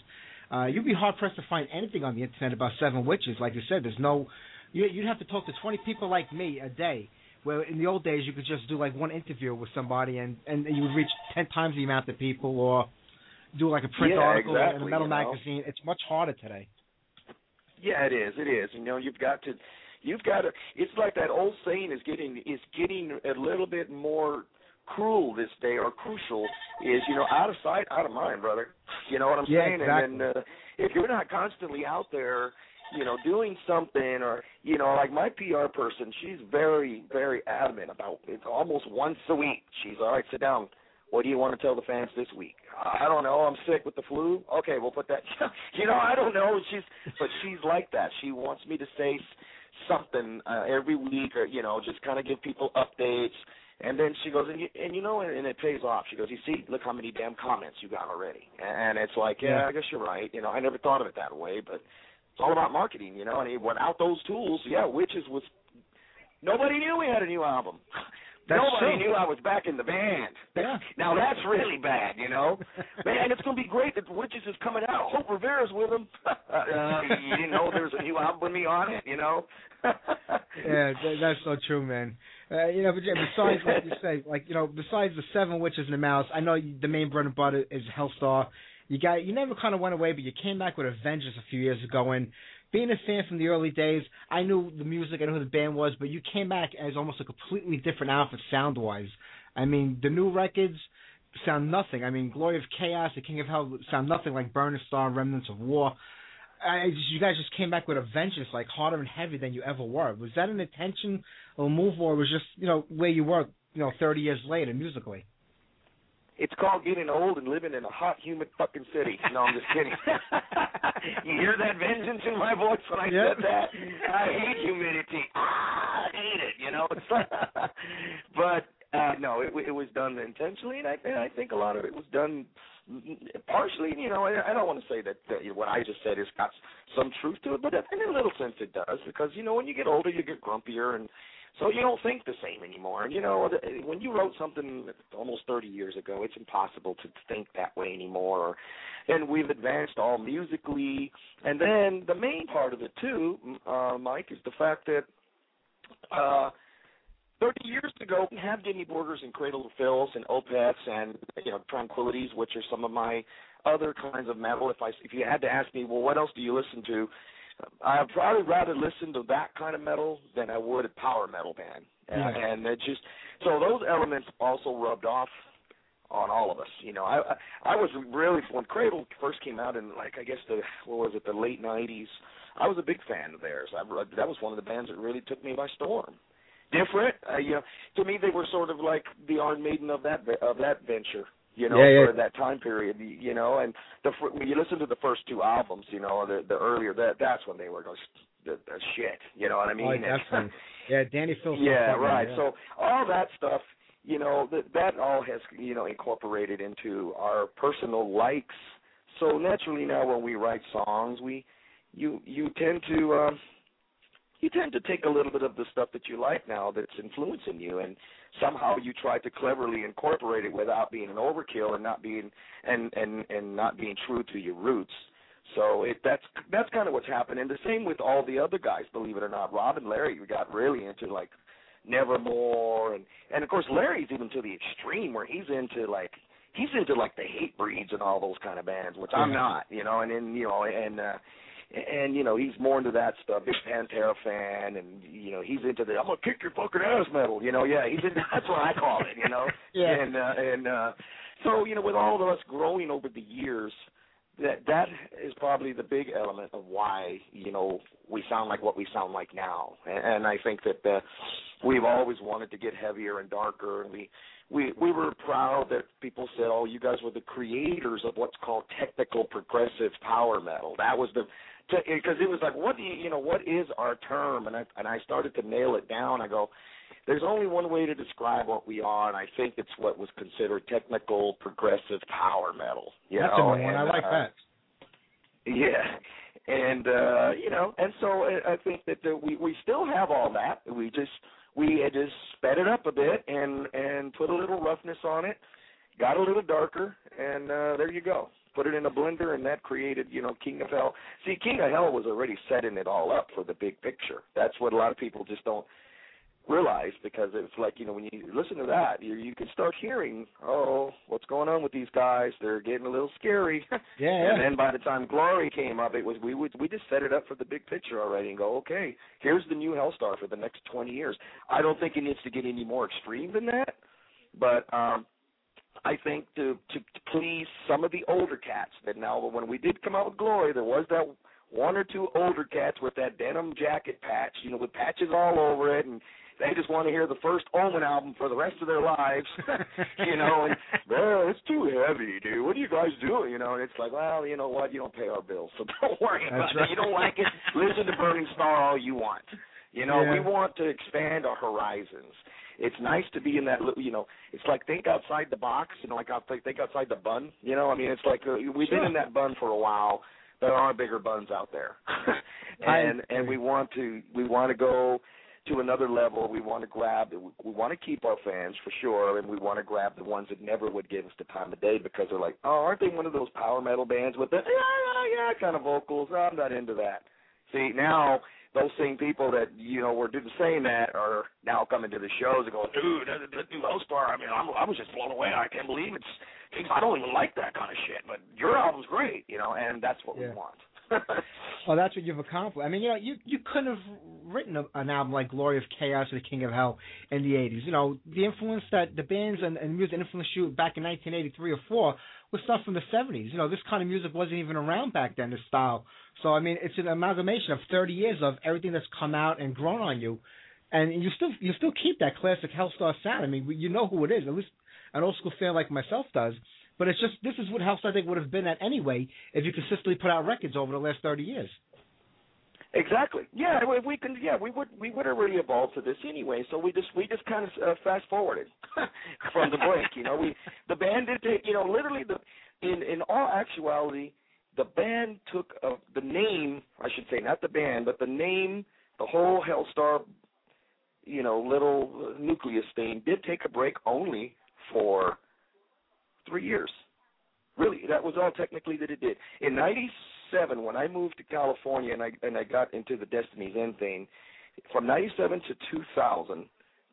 Uh, you'd be hard pressed to find anything on the internet about Seven Witches. Like you said, there's no. You, you'd have to talk to 20 people like me a day where in the old days you could just do like one interview with somebody and and you would reach ten times the amount of people or do like a print yeah, article exactly, in a metal you know. magazine. It's much harder today. Yeah, it is. It is. You know, you've got to, you've got to. It's like that old saying is getting is getting a little bit more cruel this day or crucial is you know out of sight out of mind brother you know what i'm yeah, saying exactly. and then uh, if you're not constantly out there you know, doing something or you know, like my PR person, she's very, very adamant about it. Almost once a week, she's all right. Sit down. What do you want to tell the fans this week? I don't know. I'm sick with the flu. Okay, we'll put that. *laughs* you know, I don't know. She's, but she's like that. She wants me to say something uh, every week, or you know, just kind of give people updates. And then she goes, and you, and you know, and, and it pays off. She goes, you see, look how many damn comments you got already. And it's like, yeah. I guess you're right. You know, I never thought of it that way, but it's all about marketing, you know. And without those tools, yeah, Witches was nobody knew we had a new album. *laughs* That's nobody true. knew I was back in the band. Yeah. Now that's really bad, you know. *laughs* Man, it's gonna be great that Witches is coming out. Hope Rivera's with him. uh, *laughs* you didn't know there was a new album with me on it, you know. yeah, that's so true, man. Uh, you know, but besides what you say, like you know, besides the Seven Witches and the Mouse, I know the main bread and butter is Helstar. You got you never kind of went away, but you came back with a vengeance a few years ago. And being a fan from the early days, I knew the music, I knew who the band was, but you came back as almost a completely different outfit sound wise. I mean, the new records sound nothing. I mean, Glory of Chaos, The King of Hell sound nothing like Burning Star, Remnants of War. I just, you guys just came back with a vengeance, like harder and heavy than you ever were. Was that an intention or move, or was just you know where you were, you know, 30 years later musically? It's called getting old and living in a hot, humid fucking city. No, I'm just kidding. *laughs* you hear that vengeance in my voice when I Yep. said that? I hate humidity. Ah, I hate it. You know. *laughs* but uh no, it, it was done intentionally, and I, and I think a lot of it was done partially. You know, I, I don't want to say that, that what I just said has got some truth to it, but in a little sense it does, because you know when you get older, you get grumpier and so you don't think the same anymore. You know, when you wrote something almost 30 years ago, it's impossible to think that way anymore. And we've advanced all musically. And then the main part of it too, uh, Mike, is the fact that uh, 30 years ago, we had Dimmu Borgirs and Cradle of Filth and Opeths and you know Tranquilities, which are some of my other kinds of metal. If I if you had to ask me, well, what else do you listen to? I'd probably rather listen to that kind of metal than I would a power metal band. Yeah. and it just so those elements also rubbed off on all of us. You know, I I, I was really when Cradle first came out in like I guess the what was it the late '90s. I was a big fan of theirs. I, that was one of the bands that really took me by storm. Different, uh, you know. To me, they were sort of like the Iron Maiden of that of that venture. You know, Yeah, yeah. for that time period. You know, and the when you listen to the first two albums, you know, the the earlier that that's when they were going the, the shit. You know what I mean? Oh, definitely. *laughs* Yeah, Dani Filth. yeah, right. Yeah. So all that stuff, you know, that that all has you know incorporated into our personal likes. So naturally now when we write songs, we you you tend to um you tend to take a little bit of the stuff that you like now that's influencing you and somehow you try to cleverly incorporate it without being an overkill and not being and and and not being true to your roots. So it that's that's kind of what's happening. The same with all the other guys, believe it or not. Rob and Larry got really into like Nevermore and and of course Larry's even to the extreme where he's into like he's into like the Hatebreeds and all those kind of bands, which I'm not, you know, and then you know and uh and you know he's more into that stuff. Big Pantera fan, and you know he's into the I'm gonna kick your fucking ass metal. You know, yeah, he's into *laughs* that's what I call it. You know, *laughs* Yeah. and uh, and uh, so you know with all of us growing over the years, that that is probably the big element of why you know we sound like what we sound like now. And, and I think that uh, we've always wanted to get heavier and darker, and we we we were proud that people said, "Oh, you guys were the creators of what's called technical progressive power metal." That was the because it was like, what do you you know what is our term? And I and I started to nail it down. I go, there's only one way to describe what we are, and I think it's what was considered technical progressive power metal. You That's know, a one. I like uh, that. yeah, and uh, you know, and so I I think that the, we we still have all that. We just we had just sped it up a bit and and put a little roughness on it, got a little darker, and uh, there you go. Put it in a blender, and that created you know King of Hell. See, King of Hell was already setting it all up for the big picture. That's what a lot of people just don't realize because it's like you know when you listen to that you you can start hearing oh what's going on with these guys they're getting a little scary Yeah, *laughs* yeah. and then by the time Glory came up, it was we would we just set it up for the big picture already and go, okay, here's the new Helstar for the next 20 years. I don't think it needs to get any more extreme than that, but um, I think to, to to please some of the older cats that now when we did come out with Glory, there was that one or two older cats with that denim jacket patch, you know, with patches all over it and they just want to hear the first Omen album for the rest of their lives, *laughs* you know. And well, it's too heavy, dude. What are you guys doing? You know, and it's like, well, you know what? You don't pay our bills, so *laughs* don't worry about That's it. You don't like it? Listen to Burning Star all you want. You know, Yeah. we want to expand our horizons. It's nice to be in that, little you know. It's like think outside the box, you know, like out- think outside the bun. You know, I mean, it's like uh, we've Sure. been in that bun for a while. There are bigger buns out there, *laughs* I and and we want to we want to go to another level. We want to grab, we want to keep our fans for sure, and we want to grab the ones that never would give us the time of day because they're like, oh, aren't they one of those power metal bands with the yeah, yeah, yeah kind of vocals? I'm not into that. See, now those same people that you know were doing saying that are now coming to the shows and going, dude, that, that new Helstar. I mean, I'm, I was just blown away. I can't believe it's. I don't even like that kind of shit, but your album's great, you know, and that's what Yeah. we want. *laughs* Well, that's what you've accomplished. I mean, you know, you you couldn't have written a, an album like Glory of Chaos or The King of Hell in the '80s. You know, the influence that the bands and, and music influenced you back in 1983 or four was stuff from the '70s. You know, this kind of music wasn't even around back then. This style. So I mean, it's an amalgamation of 30 years of everything that's come out and grown on you, and you still you still keep that classic Helstar sound. I mean, you know who it is. At least an old school fan like myself does. But it's just this is what Helstar I think would have been at anyway if you consistently put out records over the last 30 years. Exactly. Yeah, if we can. Yeah, we would. We would have really evolved to this anyway. So we just we just kind of uh, fast forwarded *laughs* from the break. You know, we the band did take. You know, literally the in in all actuality, the band took uh, the name. I should say not the band, but the name. The whole Helstar, you know, little nucleus thing did take a break only for three years. Really, that was all technically that it did. In '97, when I moved to California and I and I got into the Destiny's End thing, from '97 to 2000,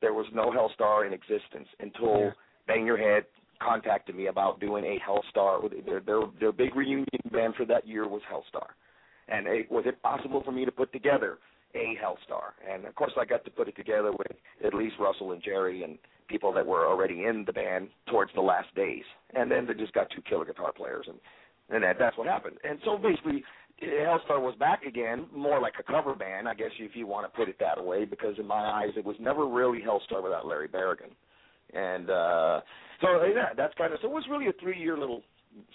there was no Helstar in existence until Yeah. Bang Your Head contacted me about doing a Helstar. Their their their big reunion band for that year was Helstar, and it, was it possible for me to put together a Helstar. And of course, I got to put it together with at least Russell and Jerry and people that were already in the band towards the last days. And then they just got two killer guitar players, and and that, that's what happened. And so basically, Helstar was back again, more like a cover band, I guess if you want to put it that way, because in my eyes, it was never really Helstar without Larry Barragan. And uh so yeah, that's kind of so it was really a three-year little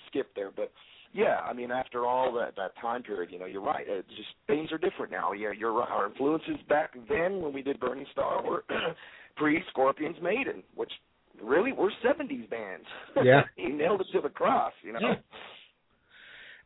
skip there, but yeah, I mean, after all that that time period, you know, you're right. It's just things are different now. Yeah, you're right. Our influences back then when we did Burning Star were *clears throat* pre Scorpions Maiden, which really were '70s bands. Yeah, *laughs* he nailed it to the cross. You know. Yeah.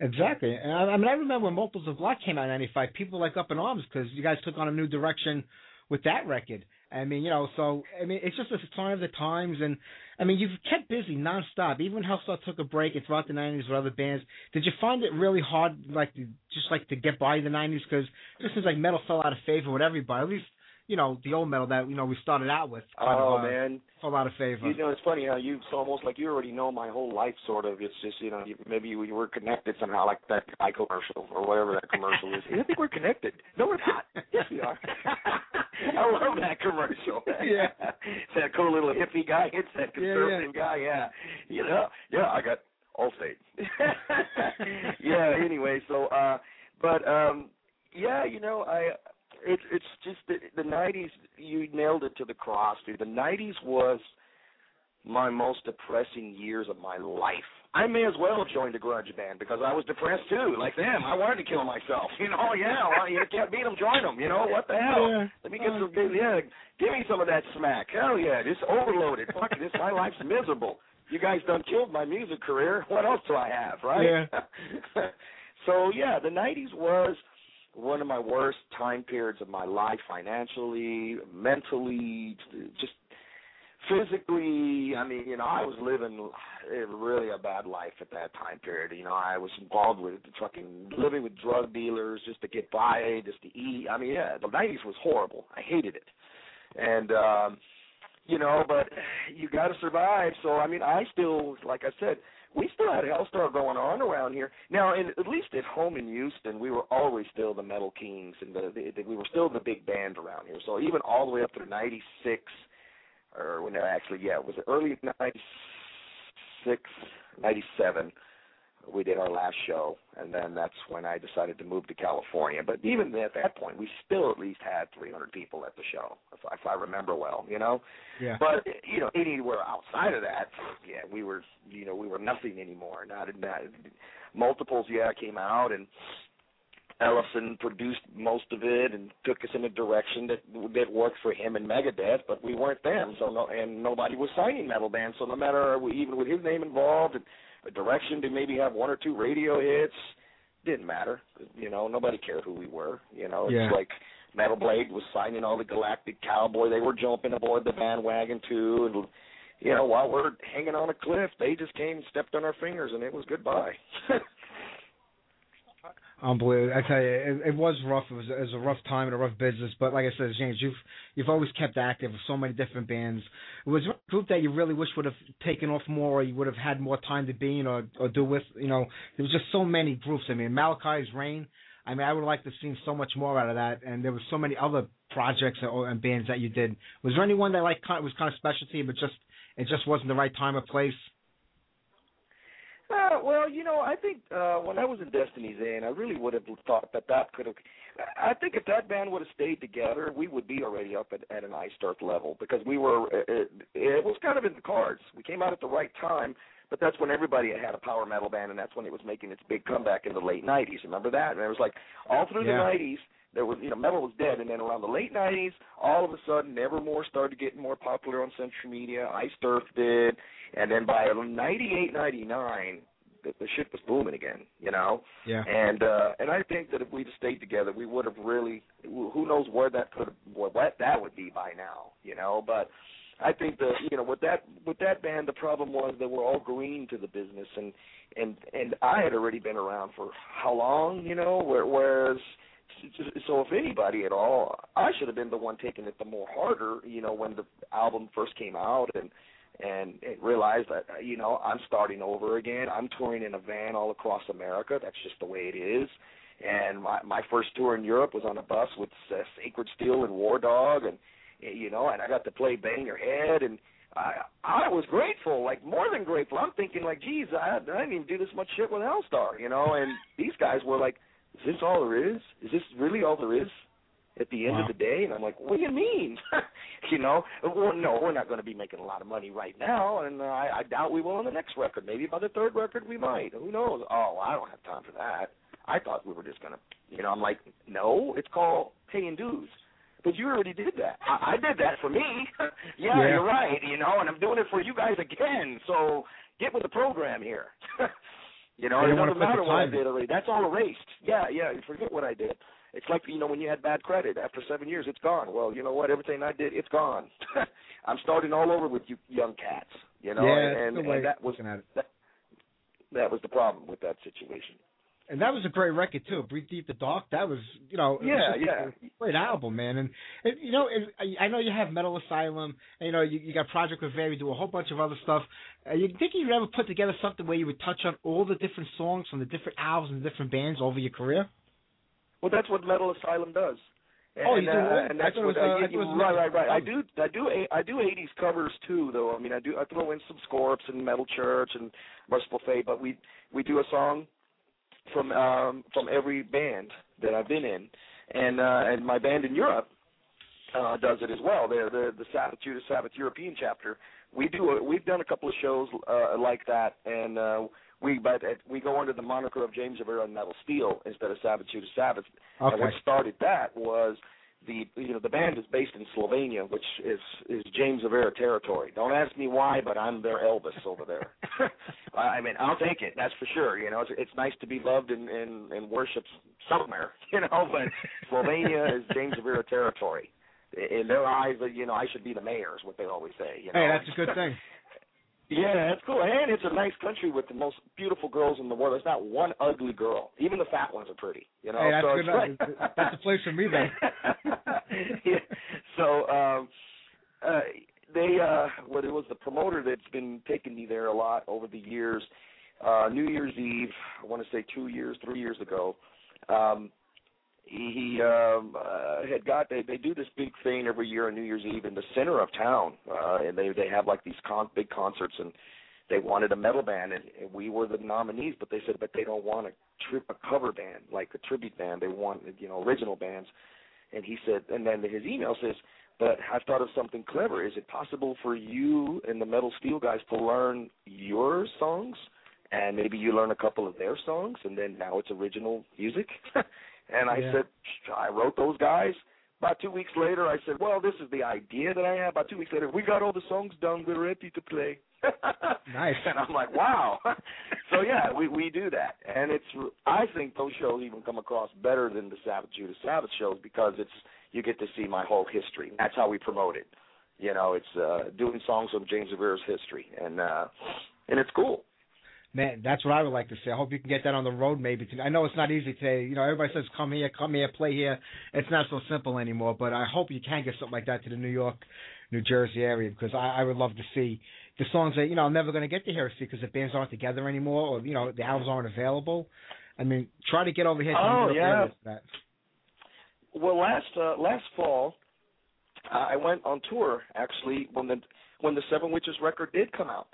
Exactly. And I, I mean, I remember when Multiples of Black came out in '95. People were like up in arms because you guys took on a new direction with that record. I mean, you know, so I mean, it's just a sign of the times, and I mean, you've kept busy nonstop. Even when Helstar took a break and throughout the '90s with other bands, did you find it really hard, like, to, just like to get by the '90s? Because just seems like metal fell out of favor with everybody. At least you know, the old metal that you know we started out with. Oh of, uh, man, fell out of favor. You know, it's funny how you it's almost like you already know my whole life, sort of. It's just you know, you, maybe we were connected somehow, like that guy commercial or whatever that commercial is. I think we're connected. No, we're not. Yes, we are. *laughs* I love that commercial. Yeah, it's that cool little hippie guy. It's that conservative yeah. guy. Yeah, you know, yeah, I got Allstate. *laughs* yeah. Anyway, so, uh but um yeah, you know, I it's it's just the, the '90s. You nailed it to the cross, dude. The '90s was my most depressing years of my life. I may as well have joined a grunge band because I was depressed too, like them. I wanted to kill myself. *laughs* You know, yeah. Well, you can't beat them, join them. You know what the hell? Yeah. Let me get some. Yeah, give me some of that smack. Hell yeah, this overloaded. Fuck this. My life's miserable. You guys done killed my music career. What else do I have, right? Yeah. *laughs* so yeah, the '90s was one of my worst time periods of my life financially, mentally, just physically. I mean, you know, I was living really a bad life at that time period. You know, I was involved with fucking living with drug dealers just to get by, just to eat. I mean, yeah, the '90s was horrible. I hated it, and um, you know, but you got to survive. So I mean, I still, like I said, we still had Helstar going on around here. Now, in, at least at home in Houston, we were always still the Metal Kings, and the, the, the, we were still the big band around here. So even all the way up to '96, or when actually, yeah, it was early '96, '97 we did our last show, and then that's when I decided to move to California. But even at that point, we still at least had 300 people at the show, if, if I remember well, you know. Yeah. But you know, anywhere outside of that, yeah, we were, you know, we were nothing anymore. Not, not multiples, yeah, came out and. Ellefson produced most of it and took us in a direction that that worked for him and Megadeth, but we weren't them. So no, and nobody was signing metal bands. So no matter even with his name involved, and a direction to maybe have one or two radio hits. Didn't matter. You know, nobody cared who we were. You know, it's Yeah. like Metal Blade was signing all the Galactic Cowboy. They were jumping aboard the bandwagon too, and you know, while we're hanging on a cliff, they just came, and stepped on our fingers, and it was goodbye. *laughs* Unbelievable. I tell you, it, it was rough. It was, it was a rough time and a rough business. But like I said, James, you've you've always kept active with so many different bands. It was a group that you really wish would have taken off more, or you would have had more time to be in, or or do with? You know, there was just so many groups. I mean, Malachi's Reign. I mean, I would like to have seen so much more out of that. And there was so many other projects and, and bands that you did. Was there anyone that like was kind of special to you, but just it just wasn't the right time or place? Uh, well, you know, I think uh, when I was in Destiny's End, I really would have thought that that could have. I think if that band would have stayed together, we would be already up at, at an Iced Earth level because we were. It, it was kind of in the cards. We came out at the right time, but that's when everybody had a power metal band, and that's when it was making its big comeback in the late '90s. Remember that? And it was like all through Yeah. the '90s. There was, you know, metal was dead, and then around the late '90s, all of a sudden, Nevermore started getting more popular on Century Media. Iced Earth did, and then by '98, '99, the, the shit was booming again. You know, Yeah. and uh, and I think that if we'd have stayed together, we would have really. Who knows where that could have, what that would be by now. You know, but I think the you know with that with that band, the problem was that we're all green to the business, and and and I had already been around for how long, you know, whereas. So if anybody at all, I should have been the one taking it the more harder, you know, when the album first came out and and, and realized that you know I'm starting over again. I'm touring in a van all across America. That's just the way it is. And my my first tour in Europe was on a bus with uh, Sacred Steel and War Dog, and you know, and I got to play Bang Your Head, and I I was grateful, like more than grateful. I'm thinking like, geez, I, I didn't even do this much shit with Helstar, you know. And these guys were like, is this all there is? Is this really all there is? At the end Wow. of the day, and I'm like, what do you mean? *laughs* you know, well, no, we're not going to be making a lot of money right now, and uh, I, I doubt we will on the next record. Maybe by the third record we might. Who knows? Oh, I don't have time for that. I thought we were just going to, you know. I'm like, no, it's called paying dues. But you already did that. I, I did that for me. *laughs* yeah, Yeah. you're right. You know, and I'm doing it for you guys again. So get with the program here. *laughs* you know, They it doesn't matter what I did already. That's all erased. Yeah, yeah. You forget what I did. It's like you know when you had bad credit after seven years, it's gone. Well, you know what? Everything I did, it's gone. *laughs* I'm starting all over with you young cats. You know, yeah, and, and, and that was that, that was the problem with that situation. And that was a great record too. Breathe Deep the Dark. That was, you know, it was Yeah, yeah. great album, man. And, and you know, and I I know you have Metal Asylum. And, you know, you, you got Project Revere. You do a whole bunch of other stuff. Uh, you think you'd ever put together something where you would touch on all the different songs from the different albums and different bands over your career? Well, that's what Metal Asylum does. And, Oh, you do uh, and that's what was, uh, thought it was right, right, right. I do, I do, I do '80s covers too, though. I mean, I do, I throw in some Scorps and Metal Church and Mercyful Fate, but we we do a song from um from every band that I've been in, and uh and my band in Europe uh does it as well. They're the the Sabbath Judas Sabbath European chapter. We do a, we've done a couple of shows uh like that, and uh we but uh, we go under the moniker of James Rivera and Metal Steel instead of Sabbath Judas Sabbath. Okay. And what started that was the you know the band is based in Slovenia, which is is James Rivera territory. Don't ask me why, but I'm their Elvis over there. *laughs* I mean, I'll take it. That's for sure. You know, it's, it's nice to be loved and and, and worshipped somewhere. *laughs* You know, but Slovenia is James Rivera territory. In their eyes, you know, I should be the mayor. Is what they always say. You know? Hey, that's a good thing. Yeah, that's cool. And it's a nice country with the most beautiful girls in the world. There's not one ugly girl. Even the fat ones are pretty. You know, Hey, that's so good. it's enough. That's a place for me then. *laughs* yeah. So um uh they uh well it was the promoter that's been taking me there a lot over the years. Uh New Year's Eve, I want to say 2 years, 3 years ago. Um he, he um uh, had got they they do this big thing every year on New Year's Eve in the center of town uh and they they have like these con- big concerts and they wanted a metal band and, and we were the nominees but they said but they don't want a trip a cover band like a tribute band. They want you know original bands. And he said and then his email says but I've thought of something clever. Is it possible for you and the metal steel guys to learn your songs? And maybe you learn a couple of their songs and then now it's original music *laughs* and I Yeah. said I wrote those guys about two weeks later, I said, "Well, this is the idea that I have." About two weeks later, we got all the songs done. We're ready to play. *laughs* Nice. And I'm like, "Wow!" *laughs* so yeah, we we do that, and it's. I think those shows even come across better than the Sabbath Judas Sabbath shows because it's you get to see my whole history. That's how we promote it. You know, it's uh doing songs from James Rivera's history, and uh and it's cool. Man, that's what I would like to see. I hope you can get that on the road maybe. Today. I know it's not easy today. You know, everybody says come here, come here, play here. It's not so simple anymore, but I hope you can get something like that to the New York, New Jersey area because I, I would love to see the songs that, you know, I'm never going to get to hear because the bands aren't together anymore or, you know, the albums aren't available. I mean, try to get over here to Oh, New York yeah. that. Well, last uh, last fall, uh, I went on tour actually when the when the Seven Witches record did come out,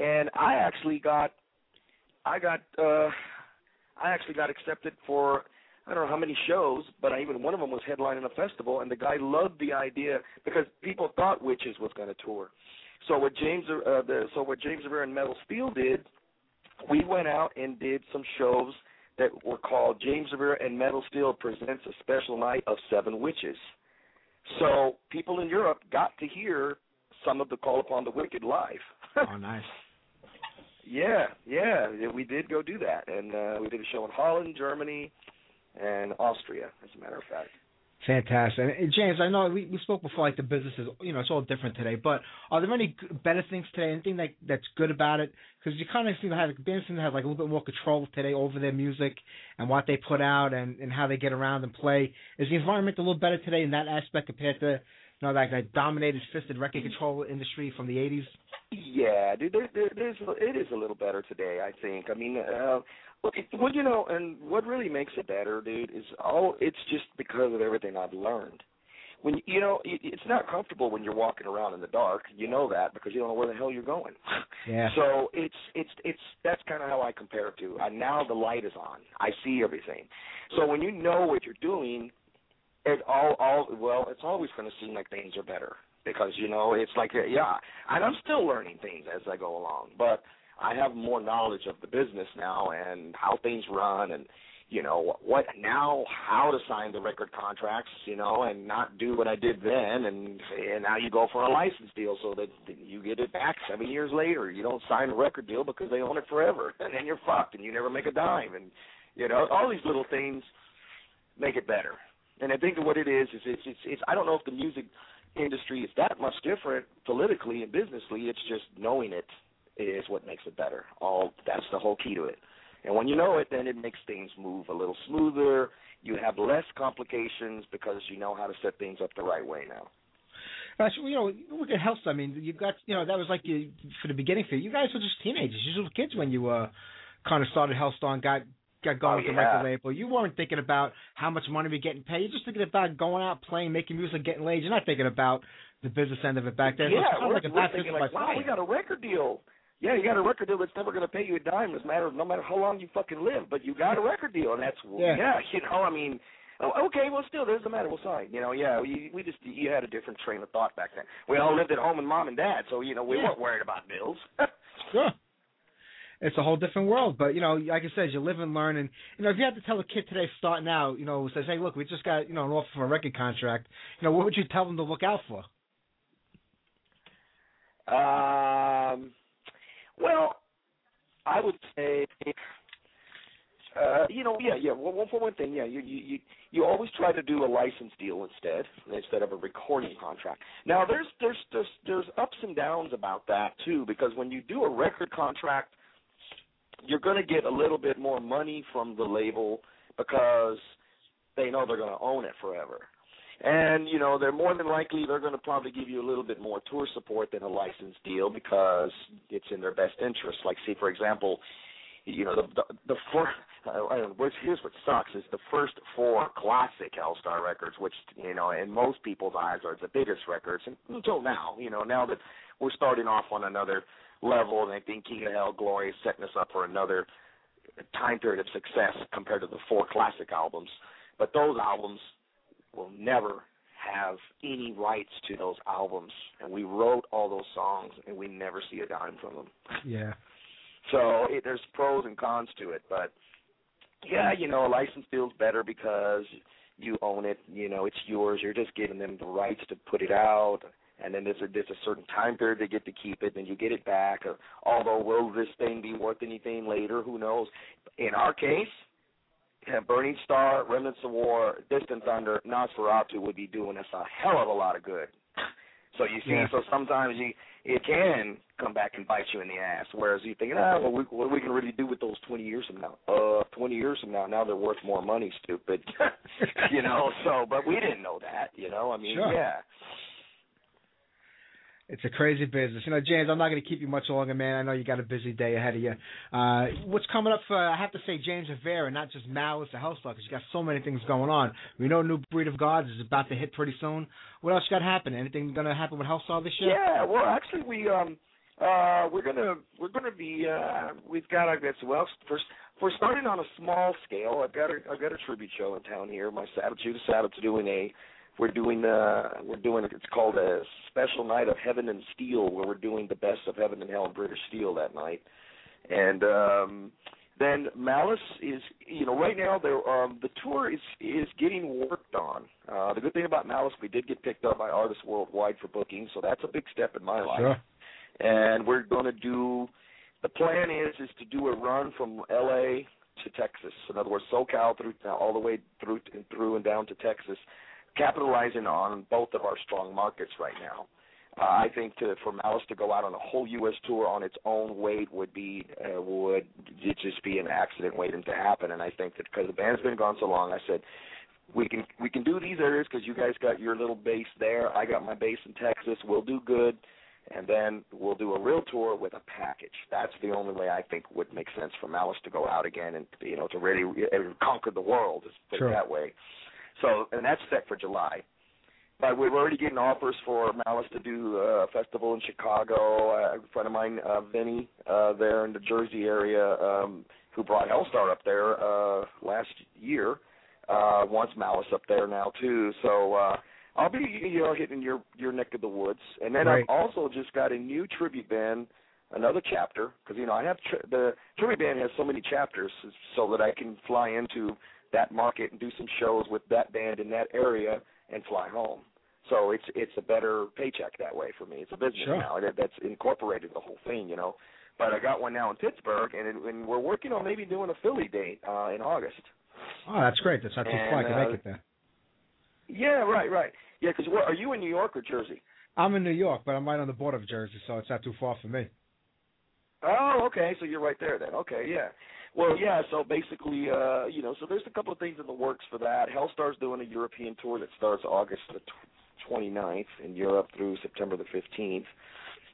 and I actually got I got uh, I actually got accepted for I don't know how many shows, but I, even one of them was headlining a festival, and the guy loved the idea because people thought Witches was going to tour. So what James uh, the so what James Rivera and Metal Steel did, we went out and did some shows that were called James Rivera and Metal Steel presents a special night of Seven Witches. So people in Europe got to hear some of the Call Upon the Wicked live. *laughs* Oh, nice. Yeah, yeah, we did go do that, and uh, we did a show in Holland, Germany, and Austria, as a matter of fact. Fantastic. And, James, I know we, we spoke before, like the business is, you know, it's all different today. But are there any better things today? Anything that that's good about it? Because you kind of seem to have bands seem to have like a little bit more control today over their music and what they put out and and how they get around and play. Is the environment a little better today in that aspect compared to, you know, like that dominated fisted record control industry from the '80s? Yeah, dude, there, there, there's it is a little better today. I think. I mean, uh, Well, well, you know, and what really makes it better, dude, is all. It's just because of everything I've learned. When you know, it, it's not comfortable when you're walking around in the dark. You know that because you don't know where the hell you're going. Yeah. So it's it's it's that's kind of how I compare it to. Uh, now the light is on. I see everything. So when you know what you're doing, it all all well, it's always going to seem like things are better because you know it's like uh, yeah, and I'm still learning things as I go along, but I have more knowledge of the business now and how things run and you know what now how to sign the record contracts you know and not do what I did then and and now you go for a license deal so that you get it back 7 years later. You don't sign a record deal because they own it forever *laughs* and then you're fucked and you never make a dime and you know all these little things make it better and I think what it is is it's it's, it's I don't know if the music industry is that much different politically and businessly it's just knowing it is what makes it better. All that's the whole key to it. And when you know it, then it makes things move a little smoother. You have less complications because you know how to set things up the right way now. Uh, so, you know, look at Health. I mean, you've got, you know, that was like you for the beginning for you. You guys were just teenagers. You were kids when you uh, kind of started Helstar and got got going Oh, with the yeah. record label. You weren't thinking about how much money we're getting paid. You're just thinking about going out, playing, making music, getting laid. You're not thinking about the business end of it back then. yeah, it we're, like a we're thinking like, wow, we got a record deal. Yeah, you got a record deal that's never going to pay you a dime, no matter no matter how long you fucking live. But you got a record deal, and that's Yeah. *laughs* you know, I mean. oh, Okay, well, still, there's the matter. We'll sign. You know, yeah, we we just you had a different train of thought back then. We all lived at home with mom and dad, so you know we Yeah. weren't worried about bills. *laughs* Sure. It's a whole different world, but you know, like I said, you live and learn. And you know, if you had to tell a kid today starting out, you know, who says, "Hey, look, we just got you know an offer for a record contract," you know, what would you tell them to look out for? Um, well, I would say, uh, you know, yeah, yeah. Well, one for one thing, yeah, you you you you always try to do a license deal instead instead of a recording contract. Now, there's there's there's there's ups and downs about that too, because when you do a record contract, you're going to get a little bit more money from the label because they know they're going to own it forever. And you know they're more than likely they're going to probably give you a little bit more tour support than a license deal because it's in their best interest. Like, see, for example, you know the the, the four. Uh, which- here's what sucks is the first four classic Helstar records, which you know in most people's eyes are the biggest records and until now. You know now that we're starting off on another level, and I think King of Hell Glory is setting us up for another time period of success compared to the four classic albums. But those albums will never have any rights to those albums, and we wrote all those songs, and we never see a dime from them. Yeah. So it, there's pros and cons to it, but yeah, you know, a license deal's better because you own it. You know, it's yours. You're just giving them the rights to put it out, and then there's a there's a certain time period they get to keep it, and you get it back. Uh, although, will this thing be worth anything later? Who knows? In our case, Burning Star, Remnants of War, Distant Thunder, Nosferatu would be doing us a hell of a lot of good. So you see, Yeah. so sometimes you it can come back and bite you in the ass. Whereas you think, ah, well, we, what we can really do with those 20 years from now? Uh, 20 years from now, now they're worth more money, stupid. *laughs* you know. So, but we didn't know that. You know, I mean, Sure. yeah. It's a crazy business. You know, James, I'm not going to keep you much longer, man. I know you got a busy day ahead of you. Uh, what's coming up for, I have to say, James Rivera, not just Malice or Helstar, because you got so many things going on. We know New Breed of Gods is about to hit pretty soon. What else got happening? Anything going to happen with Helstar this year? Yeah, well, actually, we um uh we're gonna we're gonna be uh we've got I guess well first we're starting on a small scale. I've got a I've got a tribute show in town here. My Sabbath Judas Sabbath's doing a we're doing uh we're doing it's called a special night of heaven and steel where we're doing the best of heaven and hell and British steel that night. And um then Malice is you know right now there um the tour is is getting worked on. Uh the good thing about Malice we did get picked up by artists worldwide for booking, so that's a big step in my life Sure. and we're going to do. The plan is is to do a run from L.A. to Texas. In other words, SoCal through all the way through and through and down to Texas, capitalizing on both of our strong markets right now. Uh, I think to, for Malice to go out on a whole U.S. tour on its own weight would be uh, would just be an accident waiting to happen. And I think that because the band's been gone so long, I said we can we can do these areas because you guys got your little base there. I got my base in Texas. We'll do good and then we'll do a real tour with a package. That's the only way I think would make sense for Malice to go out again and you know to really uh, conquer the world, just put Sure. it that way. So, and that's set for July. But we're already getting offers for Malice to do a festival in Chicago. Uh, a friend of mine, uh, Vinny, uh, there in the Jersey area, um, who brought Helstar up there uh, last year, uh, wants Malice up there now too. So uh, I'll be you know hitting your your neck of the woods, and then Right. I've also just got a new tribute band, another chapter, because you know I have tri- the tribute band has so many chapters, so that I can fly into that market and do some shows with that band in that area and fly home. So it's it's a better paycheck that way for me. It's a business Sure. now, it, that's incorporated the whole thing, you know. But I got one now in Pittsburgh, and, it, and we're working on maybe doing a Philly date uh, in August. Oh, that's great. That's not too far. I can And, make uh, it there. Yeah, right, right. Yeah, because are you in New York or Jersey? I'm in New York, but I'm right on the border of Jersey, so it's not too far for me. Oh, okay. So you're right there then. Okay, yeah. Well, yeah. So basically, uh, you know, so there's a couple of things in the works for that. Helstar's doing a European tour that starts August the tw- 29th in Europe through September the 15th.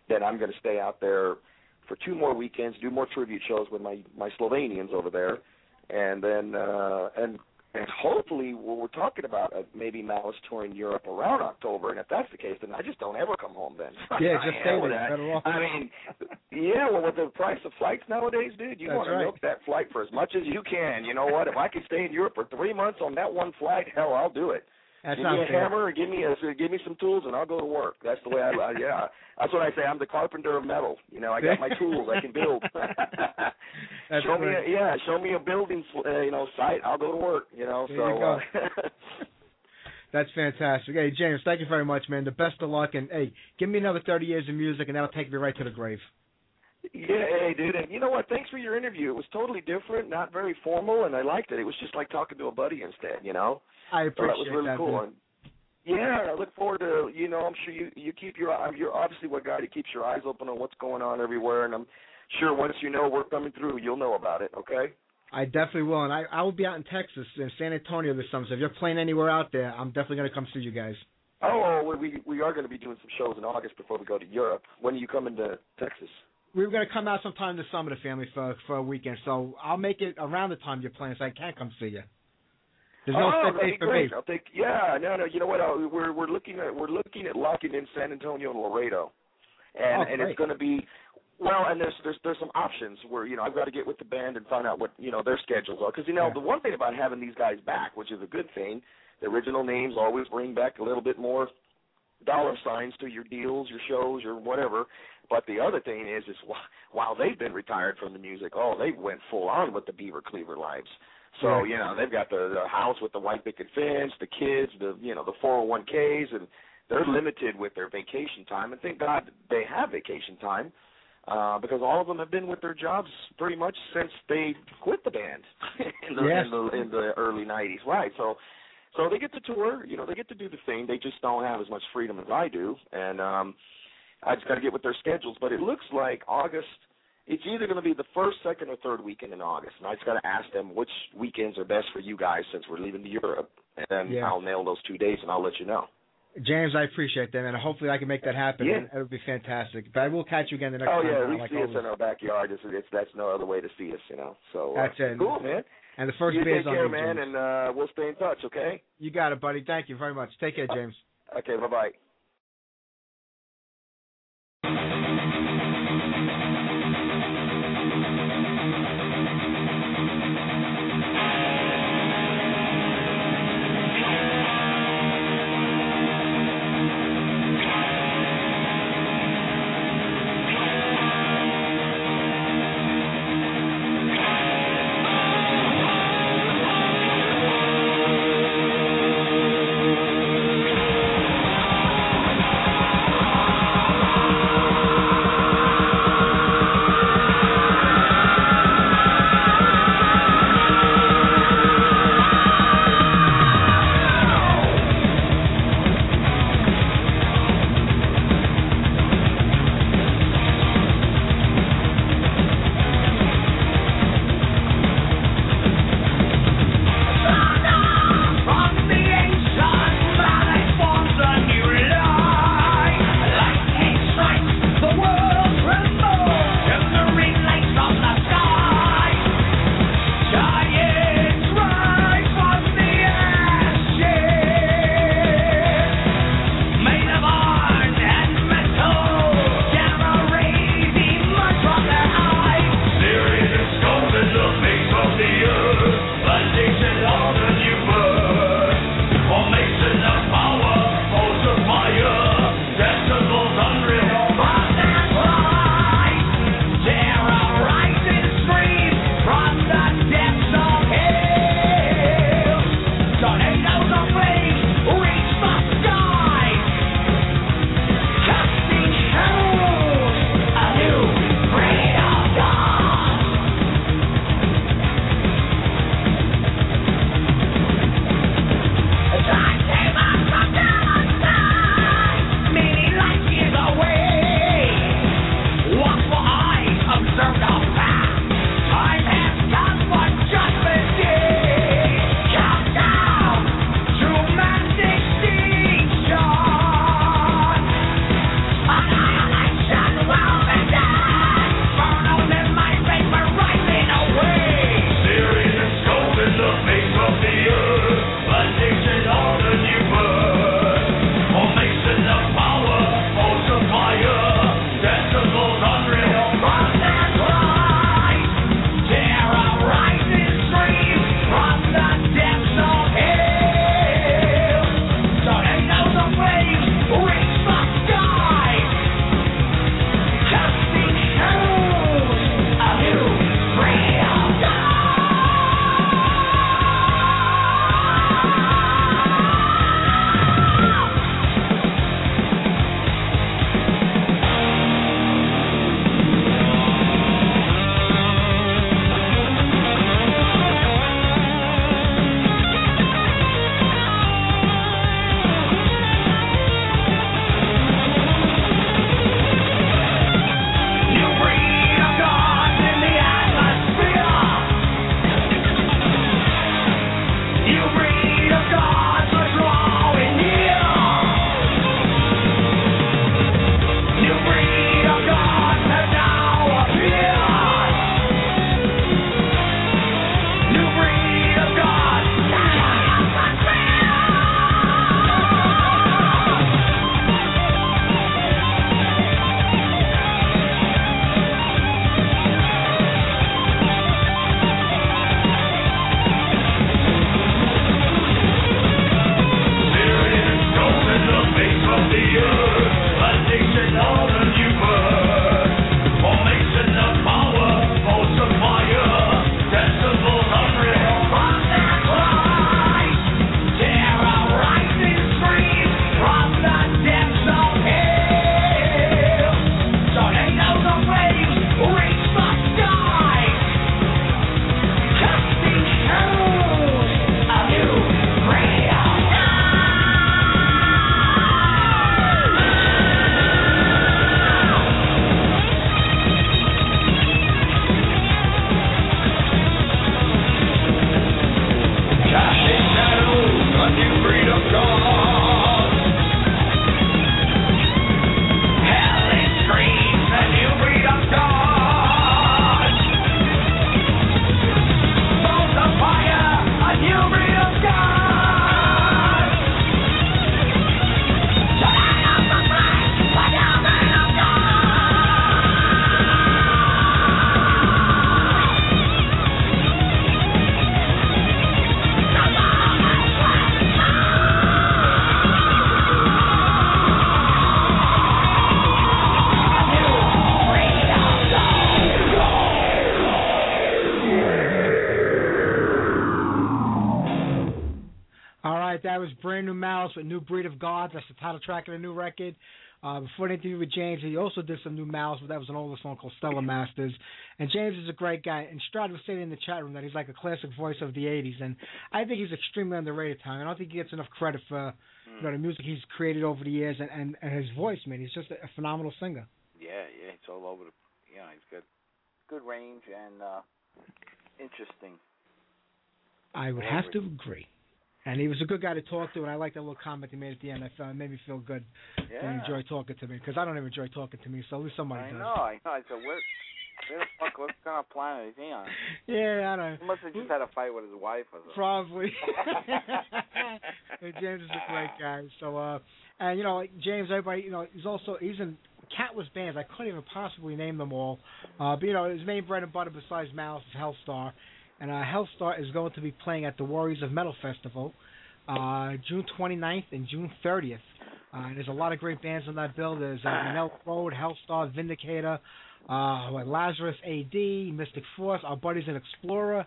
Then I'm going to stay out there for two more weekends, do more tribute shows with my my Slovenians over there, and then uh, and and hopefully what we're talking about uh, maybe Malice tour in Europe around October. And if that's the case, then I just don't ever come home then. *laughs* Yeah, just stay with that. Better off. I mean, yeah, well, with the price of flights nowadays, dude, you That's want to right. milk that flight for as much as you can. You know what? If I can stay in Europe for three months on that one flight, hell, I'll do it. That's give me a fair. hammer, give me a, give me some tools, and I'll go to work. That's the way I, I yeah. That's what I say. I'm the carpenter of metal. You know, I got my tools. I can build. *laughs* *laughs* Show me, a, yeah, show me a building, uh, you know, site. I'll go to work. You know, There so. you go. Uh, *laughs* That's fantastic. Hey, James, thank you very much, man. The best of luck, and hey, give me another 30 years of music, and that'll take me right to the grave. Yeah, hey, dude. And you know what? Thanks for your interview. It was totally different, not very formal, and I liked it. It was just like talking to a buddy instead. You know. I So appreciate that was really that. cool. man. And yeah, I look forward to you know I'm sure you you keep your you're obviously what guy that keeps your eyes open on what's going on everywhere, and I'm sure once you know we're coming through, you'll know about it. Okay. I definitely will, and I I will be out in Texas, in San Antonio this summer. So if you're playing anywhere out there, I'm definitely gonna come see you guys. Oh, we we are going to be doing some shows in August before we go to Europe. When are you coming to Texas? We were gonna come out sometime this summer, the family, for for a weekend. So I'll make it around the time you're playing, so I can come see you. There's no oh, set date for great. me. I'll take. Yeah, no, no. You know what? Uh, we're we're looking at we're looking at locking in San Antonio and Laredo, and Oh, and it's going to be. Well, and there's there's there's some options where you know I've got to get with the band and find out what you know their schedules are because you know Yeah. the one thing about having these guys back, which is a good thing, the original names always bring back a little bit more dollar signs to your deals, your shows, your whatever. But the other thing is, is wh- while they've been retired from the music, oh, they went full on with the Beaver Cleaver lives. So you know they've got the, the house with the white picket fence, the kids, the you know the 401ks, and they're limited with their vacation time. And thank God they have vacation time uh, because all of them have been with their jobs pretty much since they quit the band *laughs* in the Yes. in the in the early '90s. Right. So so they get to tour. You know they get to do the thing. They just don't have as much freedom as I do. And um, I just got to get with their schedules. But it looks like August. It's either going to be the first, second, or third weekend in August, and I just got to ask them which weekends are best for you guys since we're leaving to Europe, and then Yeah. I'll nail those two days and I'll let you know. James, I appreciate that, and hopefully I can make that happen. Yeah. It would be fantastic. But I will catch you again the next Oh time. yeah, uh, we like see us in our backyard. It's, it's that's no other way to see us, you know. So uh, That's it. Cool, man. And the first you beer's take on care, you, man, James. and uh, we'll stay in touch. Okay. You got it, buddy. Thank you very much. Take care, James. Okay. Bye bye. Brand with New Breed of God. That's the title track of the new record. Uh, before the interview with James, he also did some new Malice, but that was an older song called Stellar Masters. And James is a great guy. And Strad was saying in the chat room that he's like a classic voice of the '80s, and I think he's extremely underrated. Time. I don't think he gets enough credit for you know the music he's created over the years and and, and his voice. Man, he's just a, a phenomenal singer. Yeah, yeah, it's all over the. You know, he's got good range and uh interesting. I would have to agree. And he was a good guy to talk to, and I liked that little comment he made at the end. I felt it made me feel good. Yeah. They enjoy talking to me because I don't even enjoy talking to me. So at least somebody I does. know, I know. I said, where, the fuck, what kind of planet is he on? *laughs* Yeah, I don't. He must have just had a fight with his wife or something. Probably. *laughs* *laughs* James is a great guy. So, uh, and you know, like James, everybody, you know, he's also he's in countless bands. I couldn't even possibly name them all. Uh, but you know, his main bread and butter besides Malice is Helstar, and uh, Helstar is going to be playing at the Warriors of Metal Festival, uh, June 29th and June 30th. Uh, there's a lot of great bands on that bill. There's uh, Manilla Road, Helstar, Vindicator, uh, Lazarus AD, Mystic Force, our buddies in Explorer,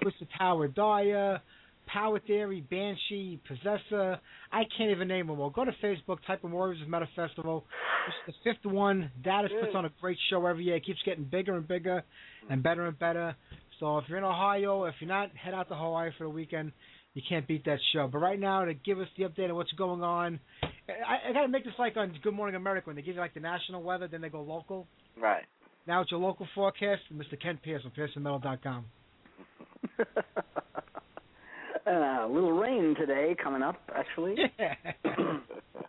Twisted Tower Dire, Power Theory, Banshee, Possessor. I can't even name them all. Go to Facebook, type in Warriors of Metal Festival. It's the fifth one. Dallas puts on a great show every year. It keeps getting bigger and bigger and better and better. So if you're in Ohio, if you're not, head out to Hawaii for the weekend. You can't beat that show. But right now, to give us the update of what's going on, I, I got to make this like on Good Morning America when they give you like the national weather, then they go local. Right. Now it's your local forecast from Mr. Ken Pierce on PiercingMetal.com. uh, *laughs* a little rain today coming up, actually. Yeah. *clears throat*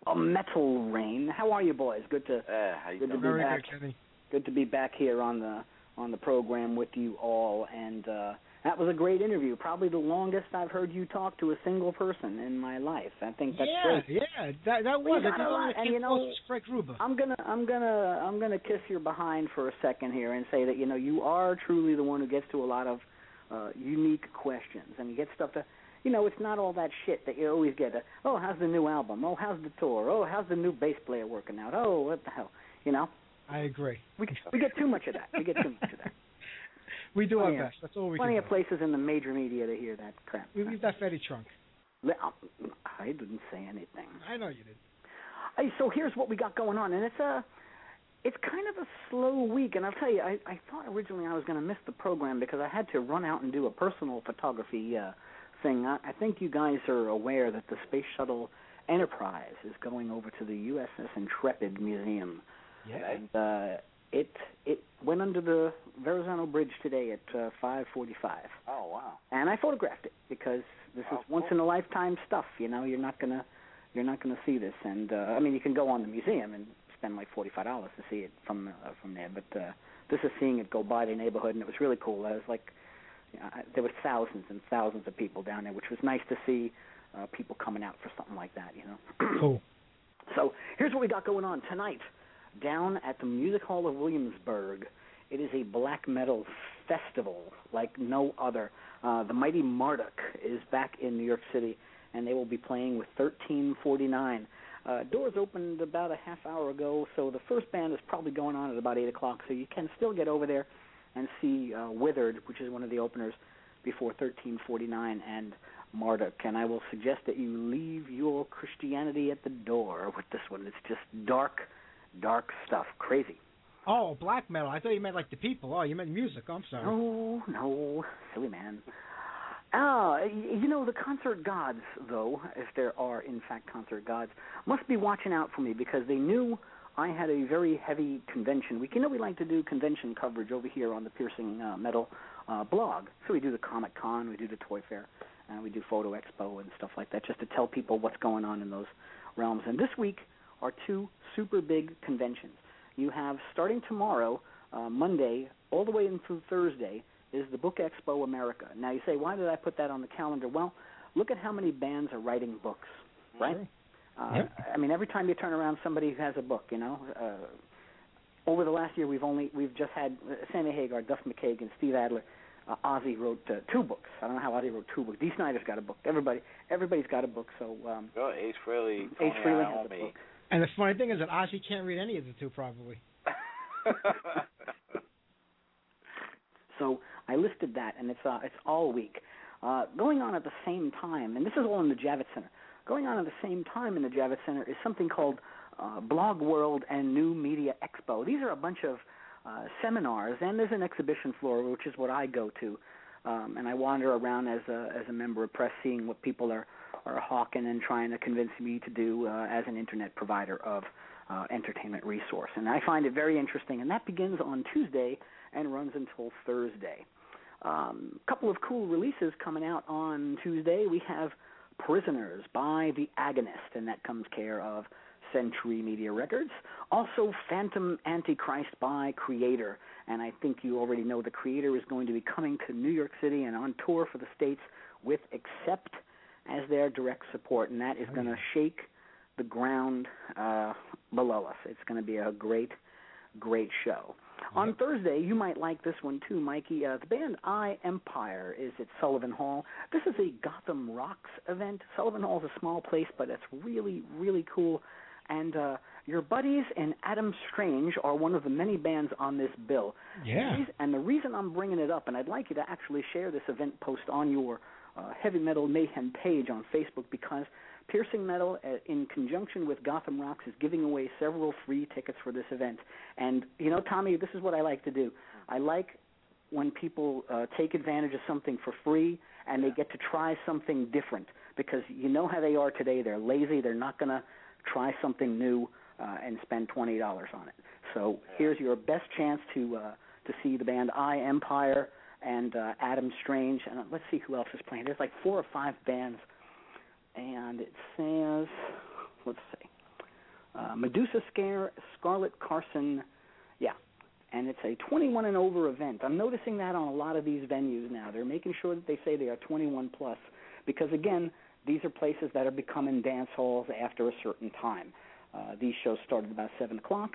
a metal rain. How are you, boys? Good to Uh, how you Good to be Very back. good, good to be back here on the on the program with you all. And uh, that was a great interview. Probably the longest I've heard you talk to a single person in my life. I think that's yeah, great. yeah, that that was. you I a one lot, and you know- was Frank Ruber. I'm gonna I'm gonna I'm gonna kiss your behind for a second here and say that you know you are truly the one who gets to a lot of uh, unique questions and you get stuff to. you know it's not all that shit that you always get. A, oh, how's the new album? Oh, how's the tour? Oh, how's the new bass player working out? Oh, what the hell? You know, I agree. we we get too much of that. We get too much of that. *laughs* We do our Plenty of- best. That's all we do. Plenty can of do. places in the major media to hear that crap. We leave that fatty trunk. I didn't say anything. I know you did. Hey, so here's what we got going on, and it's a, it's kind of a slow week. And I'll tell you, I, I thought originally I was going to miss the program because I had to run out and do a personal photography uh, thing. I, I think you guys are aware that the Space Shuttle Enterprise is going over to the USS Intrepid Museum, Yeah. and uh, it it went under the Verrazano Bridge today at uh, 5:45 Oh wow. and I photographed it because this is Oh, once cool. in a lifetime stuff. You know, you're not gonna you're not gonna see this, and uh, I mean, you can go on the museum and spend like forty five dollars to see it from uh, from there, but uh, this is seeing it go by the neighborhood, and it was really cool. I was like, you know, I, there were thousands and thousands of people down there, which was nice to see uh, people coming out for something like that. You know. *clears throat* Cool. So here's what we got going on tonight. Down at the Music Hall of Williamsburg, it is a black metal festival like no other. Uh, the Mighty Marduk is back in New York City, and they will be playing with 1349. Uh, doors opened about a half hour ago, so the first band is probably going on at about 8 o'clock, so you can still get over there and see uh, Withered, which is one of the openers, before 1349 and Marduk. And I will suggest that you leave your Christianity at the door with this one. It's just dark, dark stuff. Crazy. Oh, black metal. I thought you meant like the people. Oh, you meant music. I'm sorry. No, no, silly man. Ah, you know the concert gods, though, if there are in fact concert gods, must be watching out for me because they knew I had a very heavy convention week. You know we like to do convention coverage over here on the Piercing uh, Metal uh, blog. So we do the Comic Con, we do the Toy Fair, and we do Photo Expo and stuff like that, just to tell people what's going on in those realms. And this week are two super big conventions. You have starting tomorrow, uh, Monday, all the way into Thursday, is the Book Expo America. Now you say, why did I put that on the calendar? Well, look at how many bands are writing books, right? Uh, Yep. I mean, every time you turn around, somebody has a book. You know, uh, over the last year, we've only we've just had uh, Sammy Hagar, Duff McKagan, Steve Adler. Uh, Ozzy wrote uh, two books. I don't know how Ozzy wrote two books. Dee Snider's got a book. Everybody, everybody's got a book. So um, Go Ace Frehley. Ace Tony Frehley has a book. And the funny thing is that Ozzy can't read any of the two, probably. *laughs* So I listed that, and it's uh, it's all week. Uh, going on at the same time, and this is all in the Javits Center. going on at the same time in the Javits Center is something called uh, Blog World and New Media Expo. These are a bunch of uh, seminars, and there's an exhibition floor, which is what I go to, um, and I wander around as a as a member of press, seeing what people are are hawking and trying to convince me to do uh, as an internet provider of uh, entertainment resource. And I find it very interesting, and that begins on Tuesday and runs until Thursday. A um, couple of cool releases coming out on Tuesday. We have Prisoners by The Agonist, and that comes care of Century Media Records. Also, Phantom Antichrist by Kreator, and I think you already know the Kreator is going to be coming to New York City and on tour for the States with Accept as their direct support, and that is going to shake the ground uh, below us. It's going to be a great, great show. On Thursday, you might like this one too, Mikey. Uh, the band I Empire is at Sullivan Hall. This is a Gotham Rocks event. Sullivan Hall is a small place, but it's really, really cool. And uh, your buddies and Adam Strange are one of the many bands on this bill. Yeah. And the reason I'm bringing it up, and I'd like you to actually share this event post on your uh, Heavy Metal Mayhem page on Facebook, because Piercing Metal, uh, in conjunction with Gotham Rocks, is giving away several free tickets for this event. And you know, Tommy, this is what I like to do. I like when people uh, take advantage of something for free and they get to try something different because you know how they are today. They're lazy. They're not going to try something new uh, and spend twenty dollars on it. So here's your best chance to uh, to see the band I Empire and uh, Adam Strange, and let's see who else is playing. There's like four or five bands and it says, let's see, uh, Medusa Scare, Scarlet Carson, yeah, and it's a 21 and over event. I'm noticing that on a lot of these venues now. They're making sure that they say they are 21 plus, because again, these are places that are becoming dance halls after a certain time. Uh, these shows started about seven o'clock,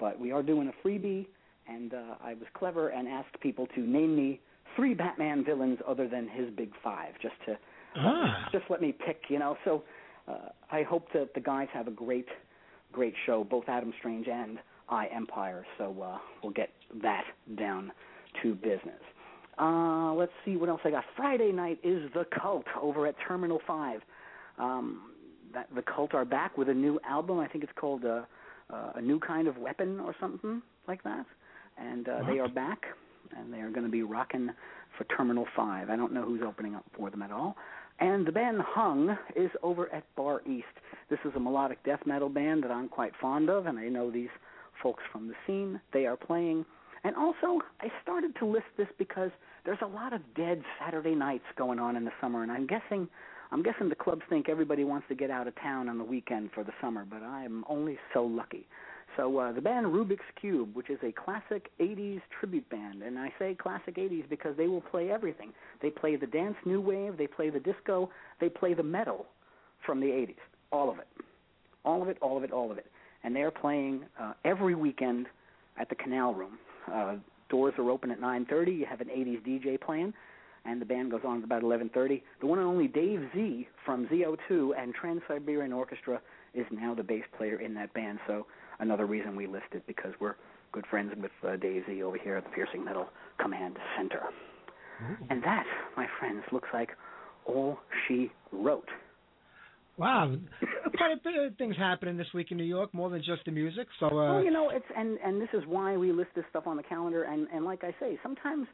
but we are doing a freebie, and uh, I was clever and asked people to name me three Batman villains other than his big five, just to Ah. just let me pick, you know. So uh, I hope that the guys have a great, great show, both Adam Strange and I Empire. So uh, we'll get that down to business. Uh, let's see what else I got. Friday night is the Cult over at Terminal Five. Um, that the Cult are back with a new album. I think it's called uh, uh, a new kind of weapon or something like that. And uh, they are back, and they are going to be rocking for Terminal Five. I don't know who's opening up for them at all. And the band Hung is over at Bar East. This is a melodic death metal band that I'm quite fond of, and I know these folks from the scene. They are playing. And also, I started to list this because there's a lot of dead Saturday nights going on in the summer, and I'm guessing I'm guessing the clubs think everybody wants to get out of town on the weekend for the summer, but I'm only so lucky. So uh, the band Rubik's Cube, which is a classic 80s tribute band, and I say classic 80s because they will play everything. They play the dance new wave, they play the disco, they play the metal from the 80s, all of it, all of it, all of it, all of it. And they're playing uh, every weekend at the Canal Room. Uh, doors are open at 9:30. You have an 80s DJ playing, and the band goes on at about 11:30. The one and only Dave Z from ZO2 and Trans Siberian Orchestra is now the bass player in that band. So another reason we list it because we're good friends with uh, Dave Z over here at the Piercing Metal Command Center. And that, my friends, looks like all she wrote. Wow, *laughs* quite a bit of things happening this week in New York, more than just the music. So, uh, well, you know, it's and and this is why we list this stuff on the calendar. And and like I say, sometimes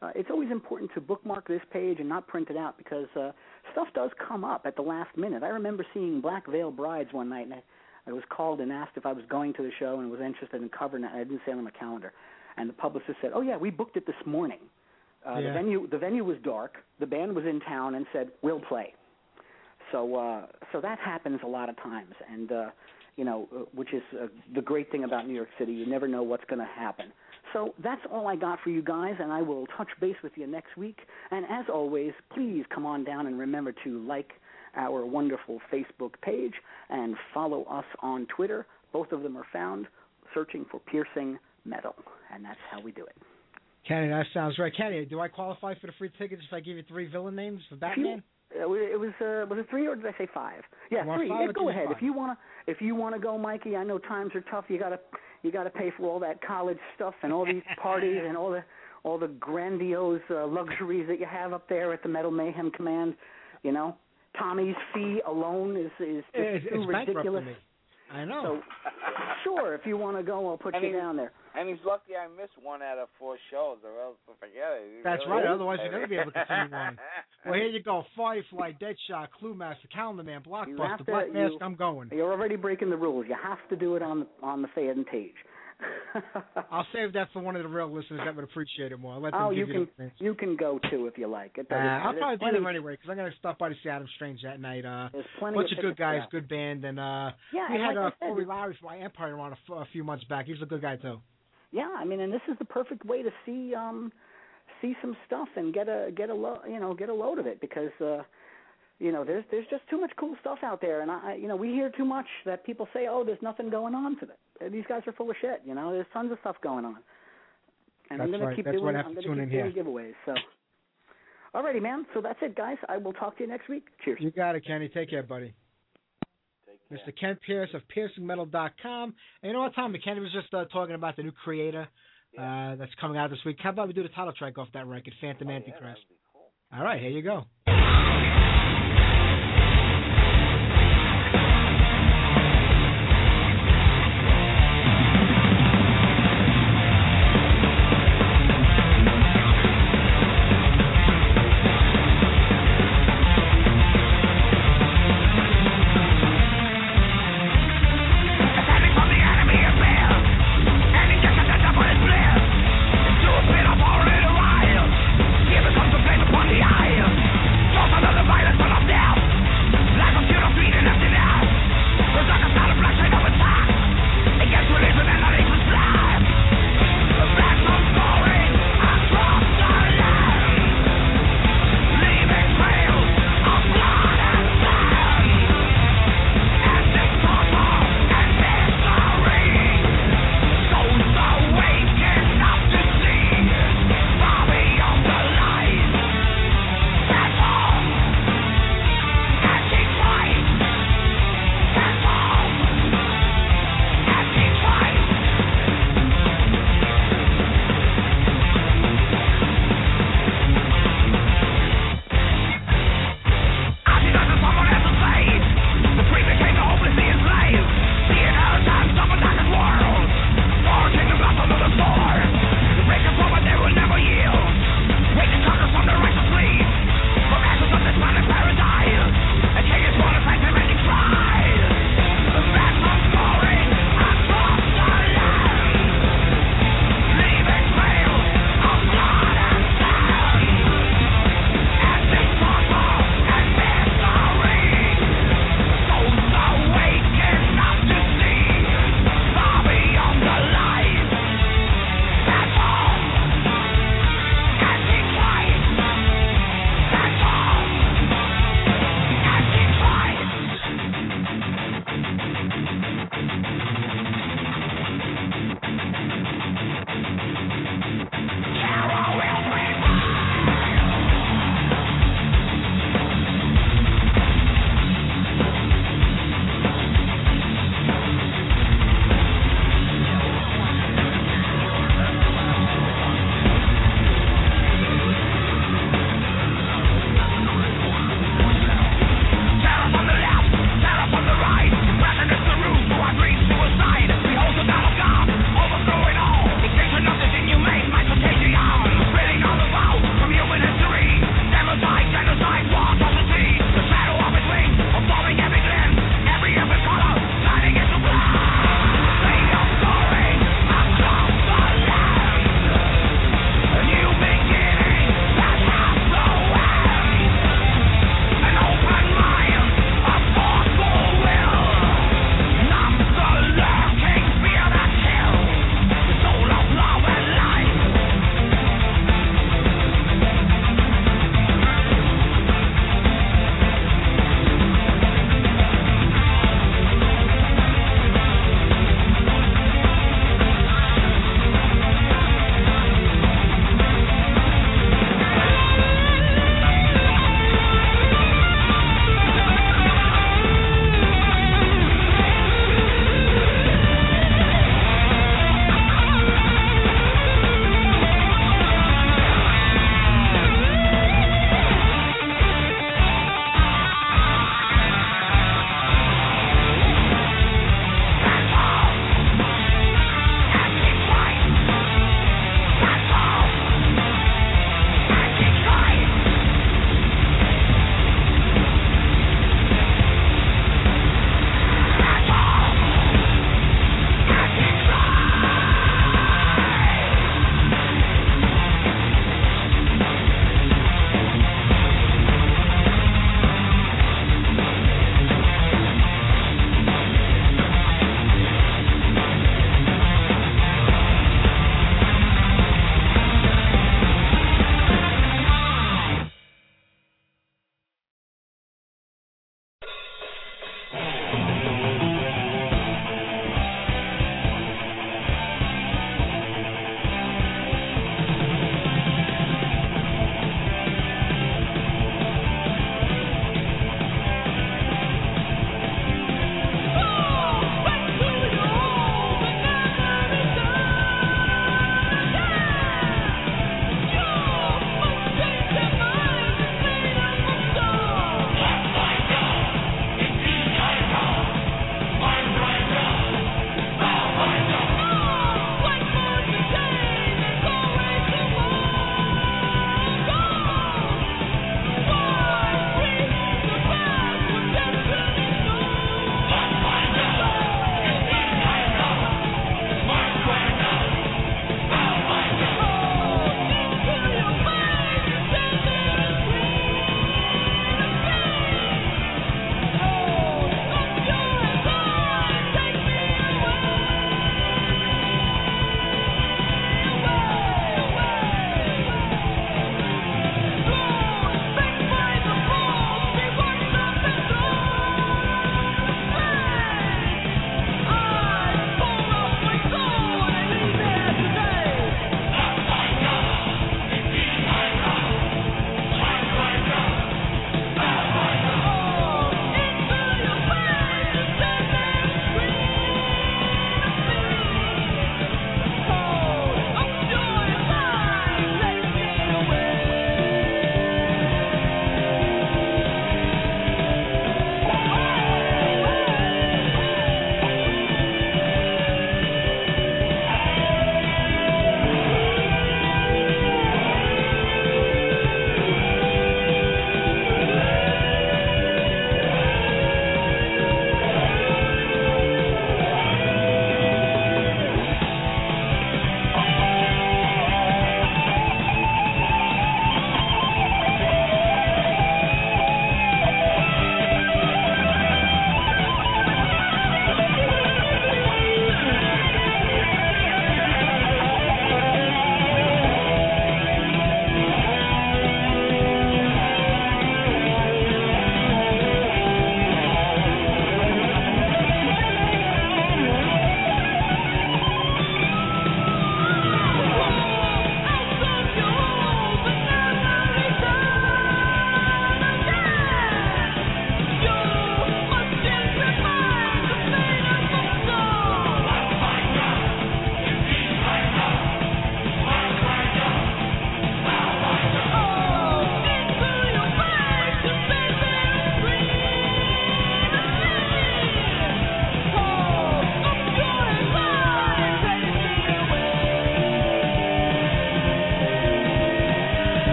uh, it's always important to bookmark this page and not print it out because uh, stuff does come up at the last minute. I remember seeing Black Veil Brides one night, and I, I was called and asked if I was going to the show and was interested in covering it. I didn't say it on the calendar, and the publicist said, "Oh yeah, we booked it this morning." Uh, Yeah. The venue the venue was dark. The band was in town and said, "We'll play." So uh, so that happens a lot of times, and uh, you know, uh, which is uh, the great thing about New York City. You never know what's going to happen. So that's all I got for you guys, and I will touch base with you next week. And as always, please come on down and remember to like our wonderful Facebook page and follow us on Twitter. Both of them are found searching for Piercing Metal, and that's how we do it. Kenny, that sounds right. Kenny, do I qualify for the free tickets if I give you three villain names for Batman? Uh, it was uh, was it three or did I say five? Yeah, three. five Yeah, go ahead five? if you wanna if you wanna go, Mikey. I know times are tough. You gotta you gotta pay for all that college stuff and all these *laughs* parties and all the all the grandiose uh, luxuries that you have up there at the Metal Mayhem Command. You know, Tommy's fee alone is is just It's, too it's ridiculous. me. I know. So sure, if you want to go, I'll put And you down there. And he's lucky I missed one out of four shows, or else forget it. He That's really right, is. otherwise you're never be able to continue *laughs* on. well, here you go. Firefly, Deadshot, Clue Master, Calendar Man, You Blockbuster, to- Black Mask. you- I'm going. You're already breaking the rules. You have to do it on the on the fan page. I'll save that for one of the real listeners that would appreciate it more. I'll let them oh, you you can you can go too if you like. It Uh, I'll probably plenty, there anyway because I'm gonna stop by to see Adam Strange that night. Uh, There's plenty bunch of of good guys, good band, and uh, Yeah, we and had like uh, Corey Lowery from my Empire on a, f- a few months back. He was a good guy too. Yeah, I mean, and this is the perfect way to see um see some stuff and get a get a lo- you know get a load of it because uh you know there's there's just too much cool stuff out there and I I- you know we hear too much that people say oh there's nothing going on for them. These guys are full of shit. You know there's tons of stuff going on. And I'm That's gonna keep That's doing why I have I'm gonna keep in doing giveaways. So. Alrighty, man. So that's it, guys. I will talk to you next week. Cheers. You got it, Kenny. Take care, buddy. Take care. Mr. Ken Pierce of PiercingMetal.com. And you know what, Tommy? Kenny was just uh, talking about the new Kreator uh, that's coming out this week. How about we do the title track off that record, Phantom Oh, Antichrist? that'd cool. All right, here you go.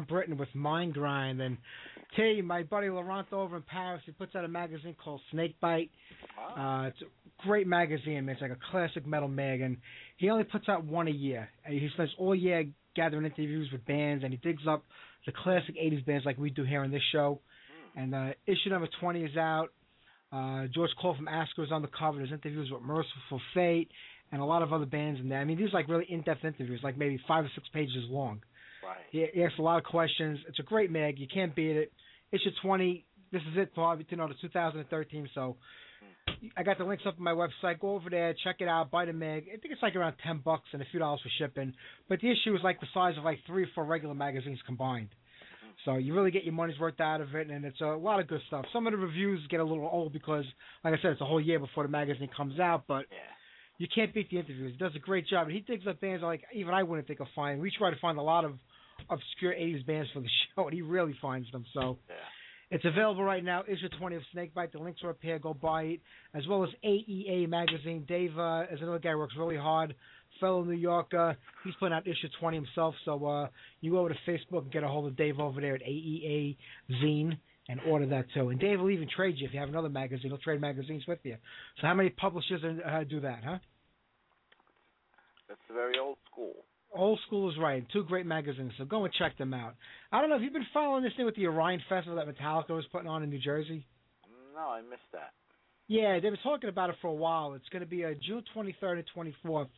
Ion Britain with Mind Grind. And T, my buddy Laurent over in Paris, he puts out a magazine called Snakepit. Wow. Uh, it's a great magazine, man. It's like a classic metal mag, and he only puts out one a year. And he spends all year gathering interviews with bands, and he digs up the classic 80s bands like we do here on this show. And uh, issue number 20 is out. Uh, George Call from Aska is on the cover. There's interviews with Mercyful Fate and a lot of other bands in there. I mean, these are like really in-depth interviews, like maybe five or six pages long. Right. He, he asks a lot of questions. It's a great mag. You can't beat it. Issue 20. This is it for you know the 2013. So hmm. I got the links up on my website. Go over there, check it out, buy the mag. I think it's like around 10 bucks and a few dollars for shipping. But the issue is like the size of like three or four regular magazines combined. Hmm. So you really get your money's worth out of it, and it's a lot of good stuff. Some of the reviews get a little old because, like I said, it's a whole year before the magazine comes out. But Yeah. you can't beat the interviews. He does a great job. And he digs up bands like even I wouldn't think of finding. We try to find a lot of obscure 80s bands for the *laughs* show, and he really finds them. So Yeah. it's available right now. Issue 20 of Snakepit. The links are up here. Go buy it. As well as AEA magazine. Dave uh, is another guy who works really hard. Fellow New Yorker. He's putting out issue 20 himself. So uh, you go over to Facebook and get a hold of Dave over there at AEA Zine and order that too. And Dave will even trade you if you have another magazine. He'll trade magazines with you. So how many publishers uh, do that, huh? That's very old school. Old School is right. Two great magazines, so go and check them out. I don't know if you've been following this thing with the Orion Festival that Metallica was putting on in New Jersey. No, I missed that. Yeah, they've been talking about it for a while. It's going to be uh, June 23rd and 24th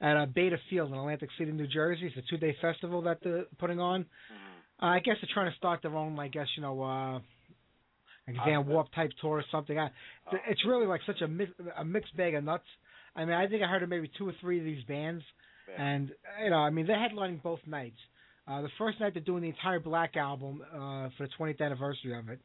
at uh, Bader Field in Atlantic City, New Jersey. It's a two-day festival that they're putting on. Mhm. Uh, I guess they're trying to start their own, I guess you know, uh, like Van Outfit. Warp type tour or something. I, Oh. It's really like such a mi- a mixed bag of nuts. I mean, I think I heard of maybe two or three of these bands. Yeah. And you know, I mean, they're headlining both nights. Uh, the first night they're doing the entire Black album uh, for the 20th anniversary of it,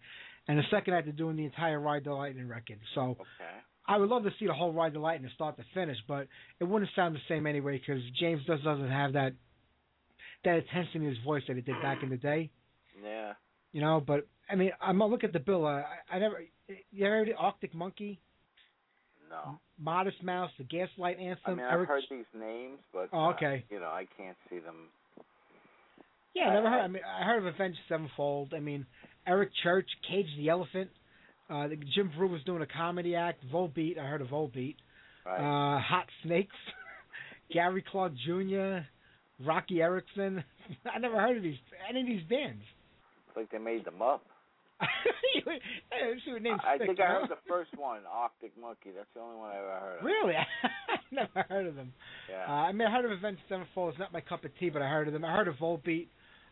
and the second night they're doing the entire Ride the Lightning record. So Okay. I would love to see the whole Ride the Lightning start to finish, but it wouldn't sound the same anyway because James just doesn't have that that intensity in his voice that he did back in the day. Yeah. You know, but I mean, I'm gonna look at the bill. Uh, I, I never. You ever heard of Arctic Monkey, No. Modest Mouse, the Gaslight Anthem? I mean, I've Eric heard these names, but Oh, uh, okay. you know, I can't see them. Yeah, I never heard. I mean, I heard of Avenged Sevenfold. I mean, Eric Church, Cage the Elephant. Uh, Jim Breuer was doing a comedy act. Volbeat, I heard of Volbeat. Right. Uh, Hot Snakes, *laughs* Gary Clark Jr., Roky Erickson. *laughs* I never heard of these any of these bands. it's like they made them up. *laughs* what names I think I heard the first one, Arctic Monkey. That's the only one I ever heard of. Really? *laughs* I never heard of them. Yeah. Uh, I mean, I heard of Avenged Sevenfold. It's not my cup of tea, but I heard of them. I heard of Volbeat.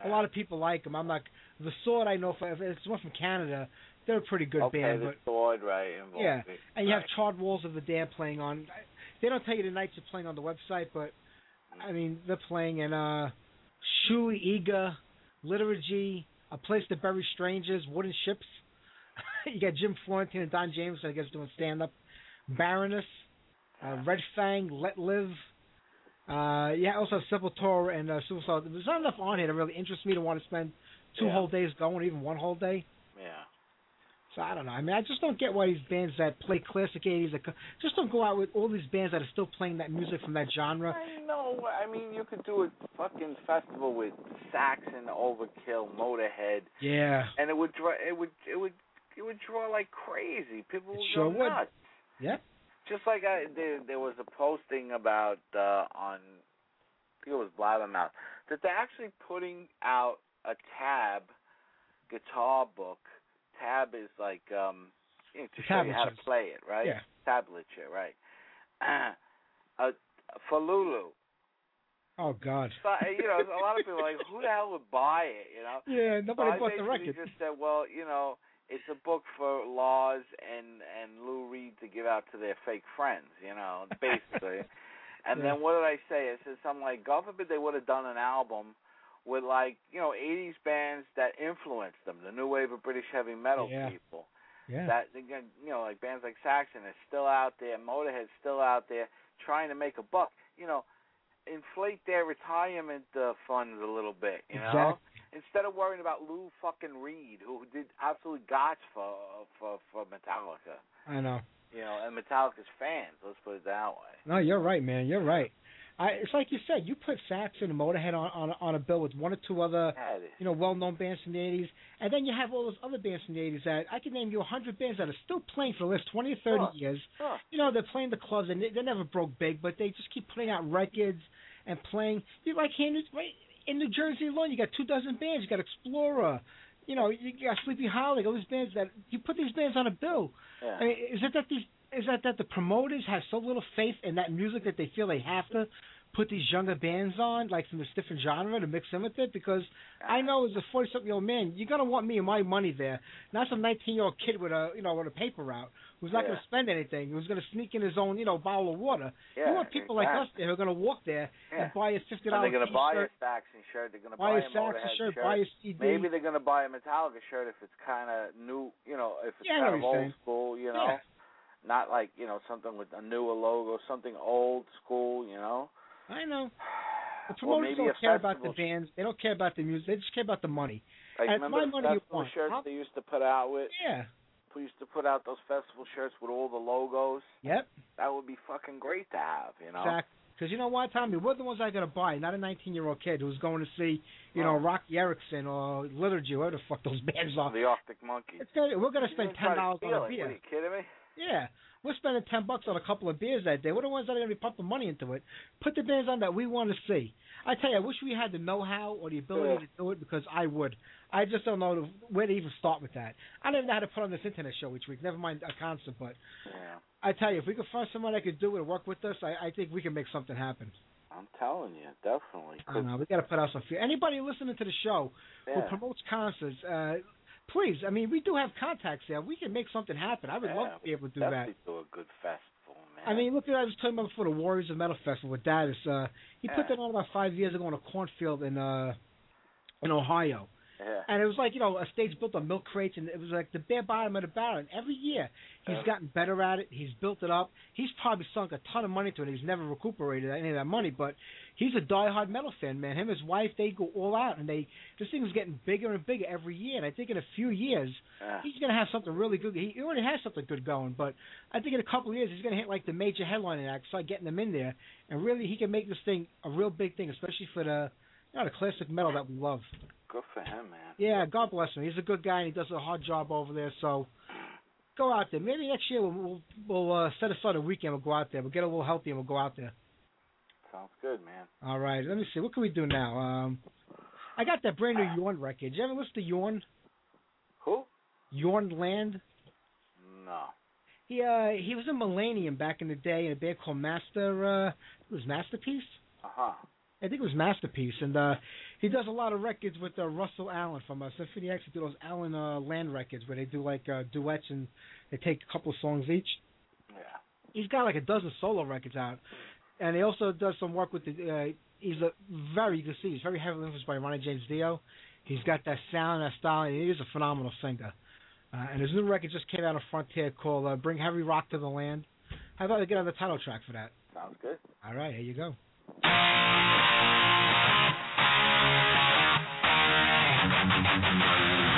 A lot of people like them. I'm like the Sword. I know for it's one from Canada. They're a pretty good okay, band, the but sword, right? Involved Yeah, and you have Charred Walls of the Damned playing on. They don't tell you the nights they're playing on the website, but I mean they're playing in uh, Shuli Iga, Liturgy, A Place to Bury Strangers, Wooden Ships. *laughs* you got Jim Florentine and Don James, I guess, doing stand up. Baroness, uh, Red Fang, Let Live. Uh, yeah, also Sepultura and uh, Suicide. There's not enough on here to really interest me to want to spend two Yeah. whole days going, even one whole day. Yeah. So I don't know. I mean, I just don't get why these bands that play classic '80s that co- just don't go out with all these bands that are still playing that music from that genre. I know. I mean, you could do a fucking festival with Saxon, Overkill, Motorhead, Yeah, and it would draw. It would. It would. It would draw like crazy. People It would sure go would. nuts. Yep. Just like I there, there was a posting about uh on I think it was Blabbermouth that they're actually putting out a tab guitar book. Tab is like um you know, to show you how to play it, right? Yeah. Tablature, right? *clears throat* uh, for Lulu. Oh God. So, you know, a lot of people are like, who the hell would buy it? You know. *laughs* Yeah, So nobody I bought the record. just said, well, you know, it's a book for Lars and and Lou Reed to give out to their fake friends, you know, basically. *laughs* and Yeah. then what did I say? I said something like, God forbid they would have done an album with like, you know, 80s bands that influenced them, the new wave of British heavy metal Yeah. people. Yeah. That again, you know, like bands like Saxon is still out there, Motorhead's still out there trying to make a buck. You know, inflate their retirement uh, funds a little bit. You know, Exactly. instead of worrying about Lou fucking Reed, who did absolute gots for for for Metallica. I know. You know, and Metallica's fans. Let's put it that way. No, you're right, man. You're right. I, it's like you said, you put Saxon and Motorhead on, on on a bill with one or two other Yeah, it is. you know well-known bands from the '80s, and then you have all those other bands from the '80s that I can name you a hundred bands that are still playing for the last 20 or 30 Sure. years. Sure. You know, they're playing the clubs and they, they never broke big, but they just keep putting out records and playing. You like here in, New- right in New Jersey alone, you got two dozen bands. You got Explorer. You know, you got Sleepy Hollow. All these bands that you put these bands on a bill. Yeah. I mean, is it that these is that that the promoters have so little faith in that music that they feel they have to put these younger bands on, like from this different genre, to mix in with it? Because I know as a forty something year old man, you're gonna want me and my money there, not some nineteen year old kid with a you know with a paper route who's not Yeah. gonna spend anything, who's gonna sneak in his own you know bottle of water. Yeah, you want people like us there who are gonna walk there Yeah. and buy a fifty And dollar they're gonna buy a Saxon shirt. They're gonna buy buy a Saxon shirt, shirt. buy a CD. Maybe they're gonna buy a Metallica shirt if it's kind of new, you know, if it's Yeah, kind of old saying. school, you know, Yeah. Not like you know something with a newer logo, something old school, you know. I know. *sighs* The promoters maybe don't care about the bands. They don't care about the music. They just care about the money. Like And remember my the money you want. shirts they used to put out with? Yeah. We used to put out those festival shirts with all the logos. Yep. That would be fucking great to have, you know. Exactly. Because you know what, Tommy, we're the ones I gotta buy, not a 19 year old kid who's going to see, you know, Oh. Roky Erickson or Liturgy, whatever the fuck those *laughs* bands are. The Arctic Monkeys. It's gonna, we're gonna You spend ten dollars on a beer. Are you kidding me? Yeah, we're spending ten bucks on a couple of beers that day. We're the ones that are gonna be pumping money into it. Put the bands on that we want to see. I tell you, I wish we had the know-how or the ability Yeah. to do it because I would. I just don't know where to even start with that. I don't even know how to put on this internet show each week. Never mind a concert, but Yeah. I tell you, if we could find someone that could do it and work with us, I, I think we can make something happen. I'm telling you, definitely. I know. We got to put out some fear. Anybody listening to the show who promotes concerts, uh, please. I mean, we do have contacts there. We can make something happen. I would Yeah, love to be able to do that. Do a good festival, man. I mean, look at I was talking about before the Warriors of Metal Festival with Davis. Uh, he put that on about five years ago in a cornfield in uh, in Ohio, yeah. and it was like you know a stage built on milk crates, and it was like the bare bottom of the barrel. And every year he's Yeah. gotten better at it. He's built it up. He's probably sunk a ton of money to it. He's never recuperated any of that money, but he's a diehard metal fan, man. Him and his wife they go all out, and they this thing is getting bigger and bigger every year. And I think in a few years yeah. he's going to have something really good. He already has something good going, but I think in a couple of years he's going to hit like the major headlining act, start getting them in there, and really he can make this thing a real big thing, especially for the you know the classic metal that we love. Good for him, man. Yeah, God bless him. He's a good guy and he does a hard job over there. So go out there. Maybe next year we'll we'll, we'll uh, set aside a weekend. We'll go out there. We'll get a little healthy and we'll go out there. Sounds good, man. All right. Let me see. What can we do now? Um, I got that brand new Jorn record. You ever listen to Jorn? Who? Jorn Lande. No. He uh he was in Millennium back in the day in a band called Master uh it was Masterpiece? Uh huh. I think it was Masterpiece and uh he does a lot of records with uh, Russell Allen from uh Symphony X. He do those Allen uh Lande records where they do like uh duets and they take a couple of songs each. Yeah. He's got like a dozen solo records out. And he also does some work with the uh he's a very you can see he's very heavily influenced by Ronnie James Dio. He's got that sound, that style, and he is a phenomenal singer. Uh, and his new record just came out on Frontier called uh, "Bring Heavy Rock to the Land." How about I get on the title track for that? Sounds good. All right, here you go. Thank you.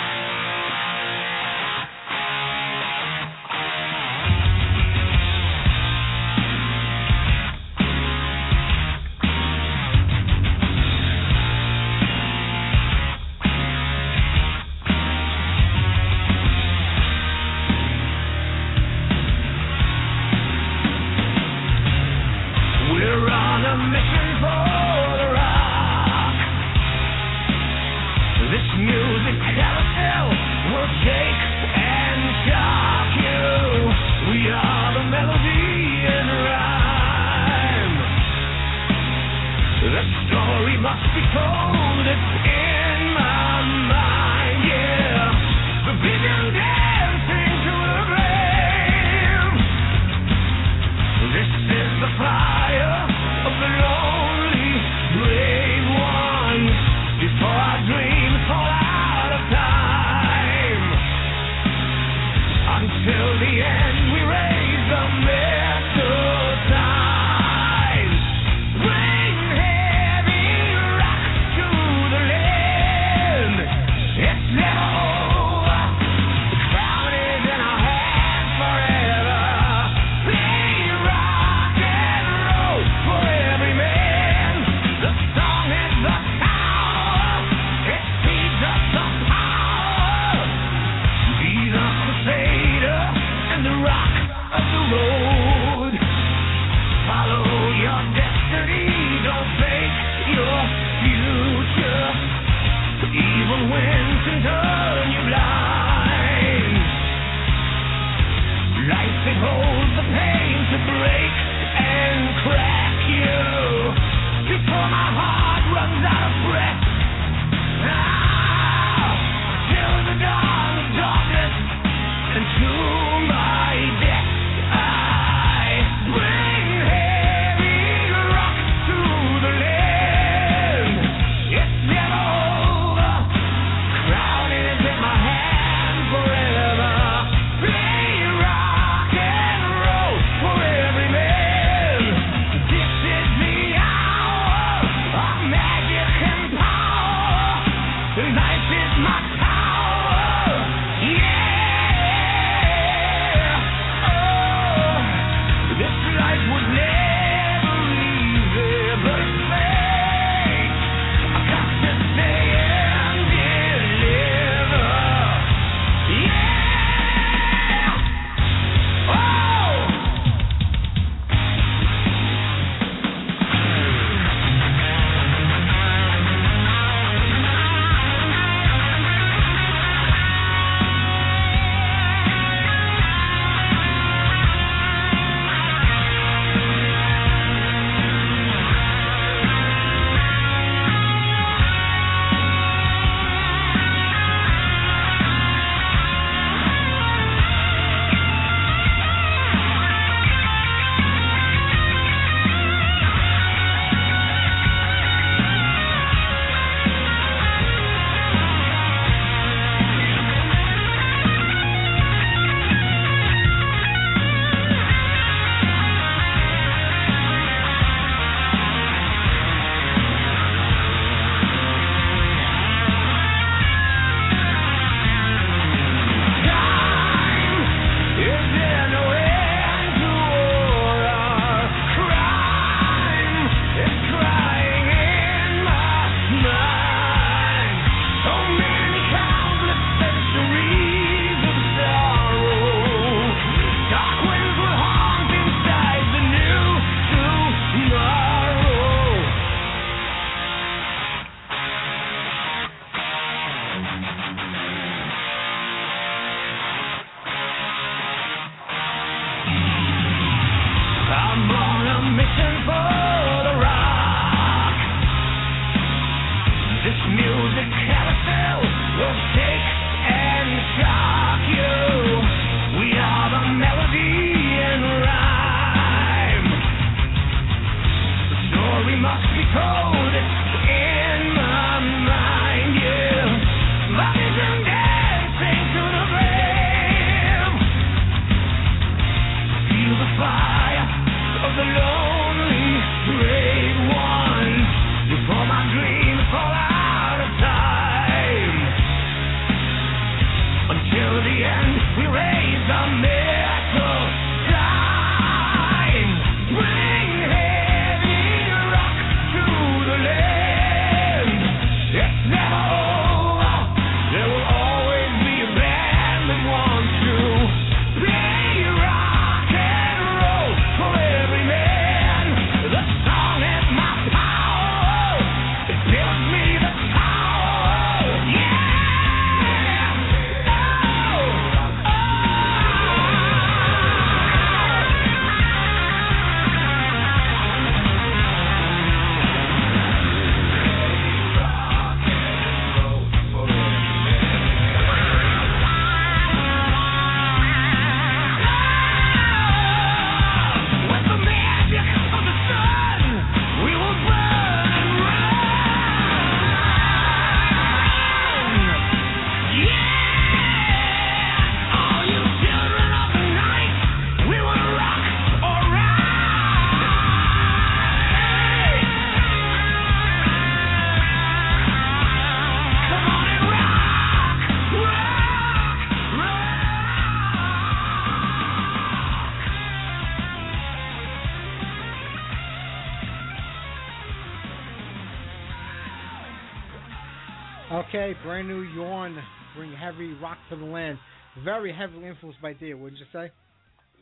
Okay, brand new Jorn, bring heavy rock to the land. Very heavily influenced by Dio, wouldn't you say?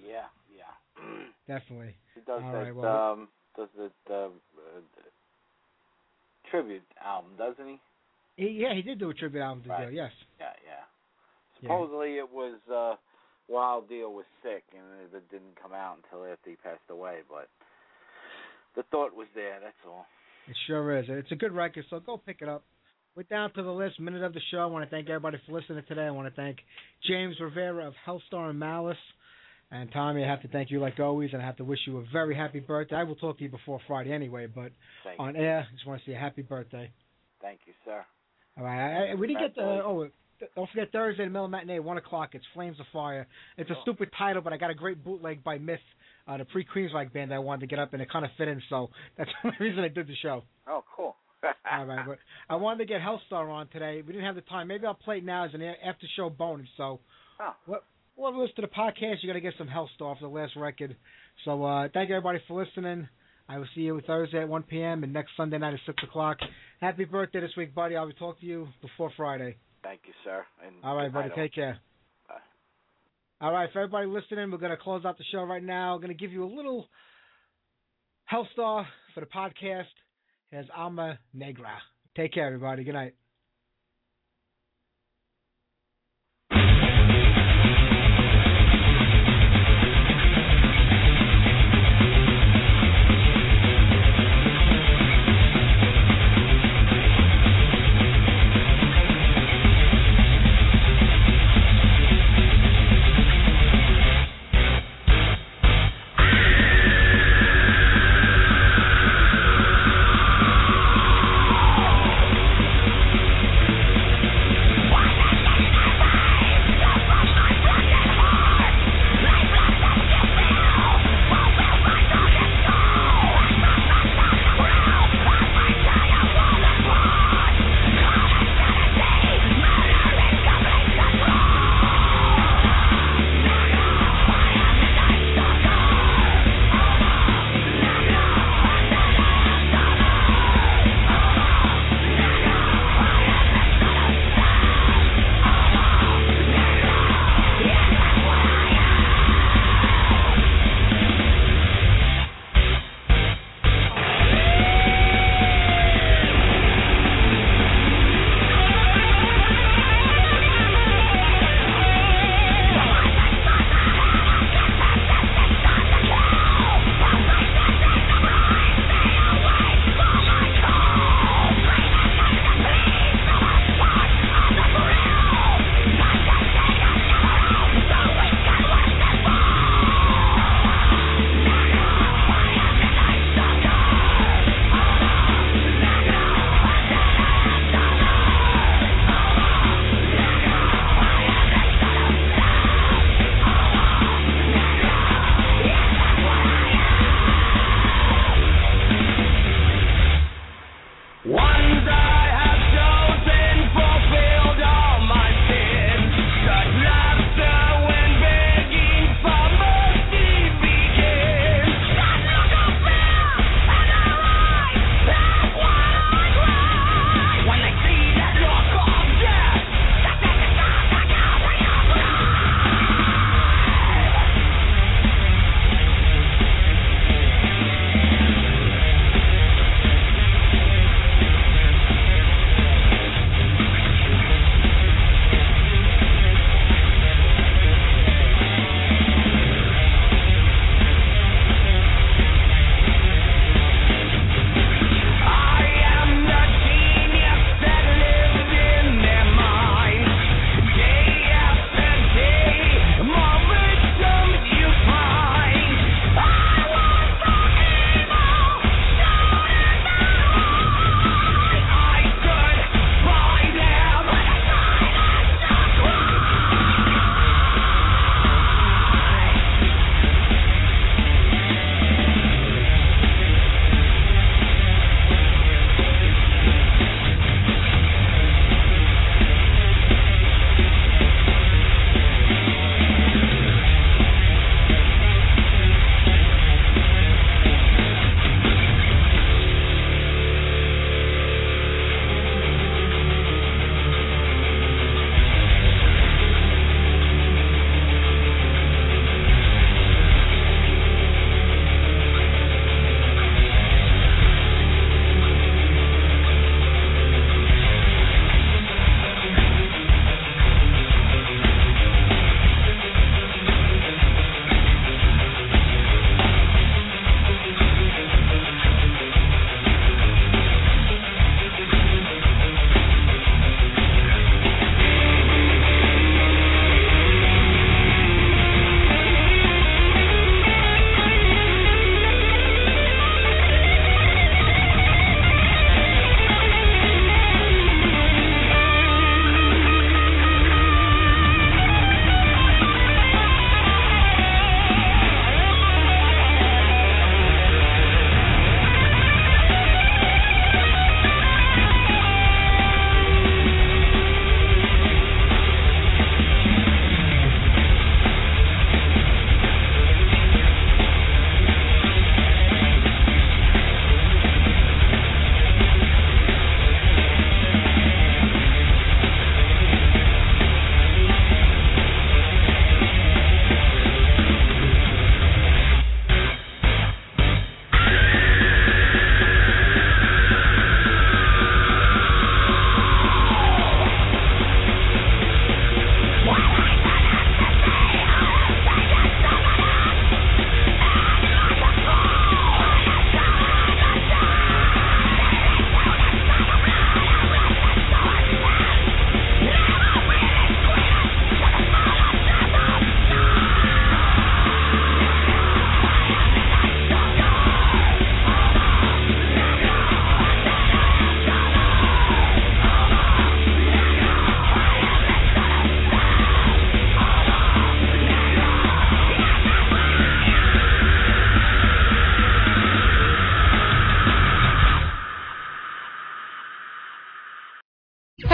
Yeah, yeah. *clears throat* Definitely. He does All that. right, well- um, does the, uh, tribute album, doesn't he? He, yeah, he did do a tribute album to Right. Dio, yes. Yeah, yeah. Yeah. Supposedly it was uh, while Dio was sick, and it, it didn't come out until after he passed away. But the thought was there. That's all. It sure is. It's a good record, so go pick it up. We're down to the last minute of the show. I want to thank everybody for listening today. I want to thank James Rivera of Helstar and Malice. And Tommy, I have to thank you like always, and I have to wish you a very happy birthday. I will talk to you before Friday anyway, but Thank on air, I just want to say a happy birthday. Thank you, sir. All right, I, we didn't get the. Oh, don't forget Thursday, the middle matinee, one o'clock. It's Flames of Fire. It's a Oh. stupid title, but I got a great bootleg by Myth, uh, the pre Queensryche band. I wanted to get up, and it kind of fit in, so *laughs* that's the reason I did the show. Oh, cool. *laughs* All right, but I wanted to get Helstar on today. We didn't have the time. Maybe I'll play it now as an after show bonus. So, Oh. what? Well, listen to the podcast. You got to get some Helstar for the last record. So, uh, thank you everybody for listening. I will see you Thursday at 1 p.m. and next Sunday night at 6 o'clock. Happy birthday this week, buddy. I will be talk to you before Friday. Thank you, sir. And All right, buddy. Take care. Bye. All right, for everybody listening, we're going to close out the show right now. I'm going to give you a little Helstar for the podcast. Here's Alma Negra. Take care, everybody. Good night.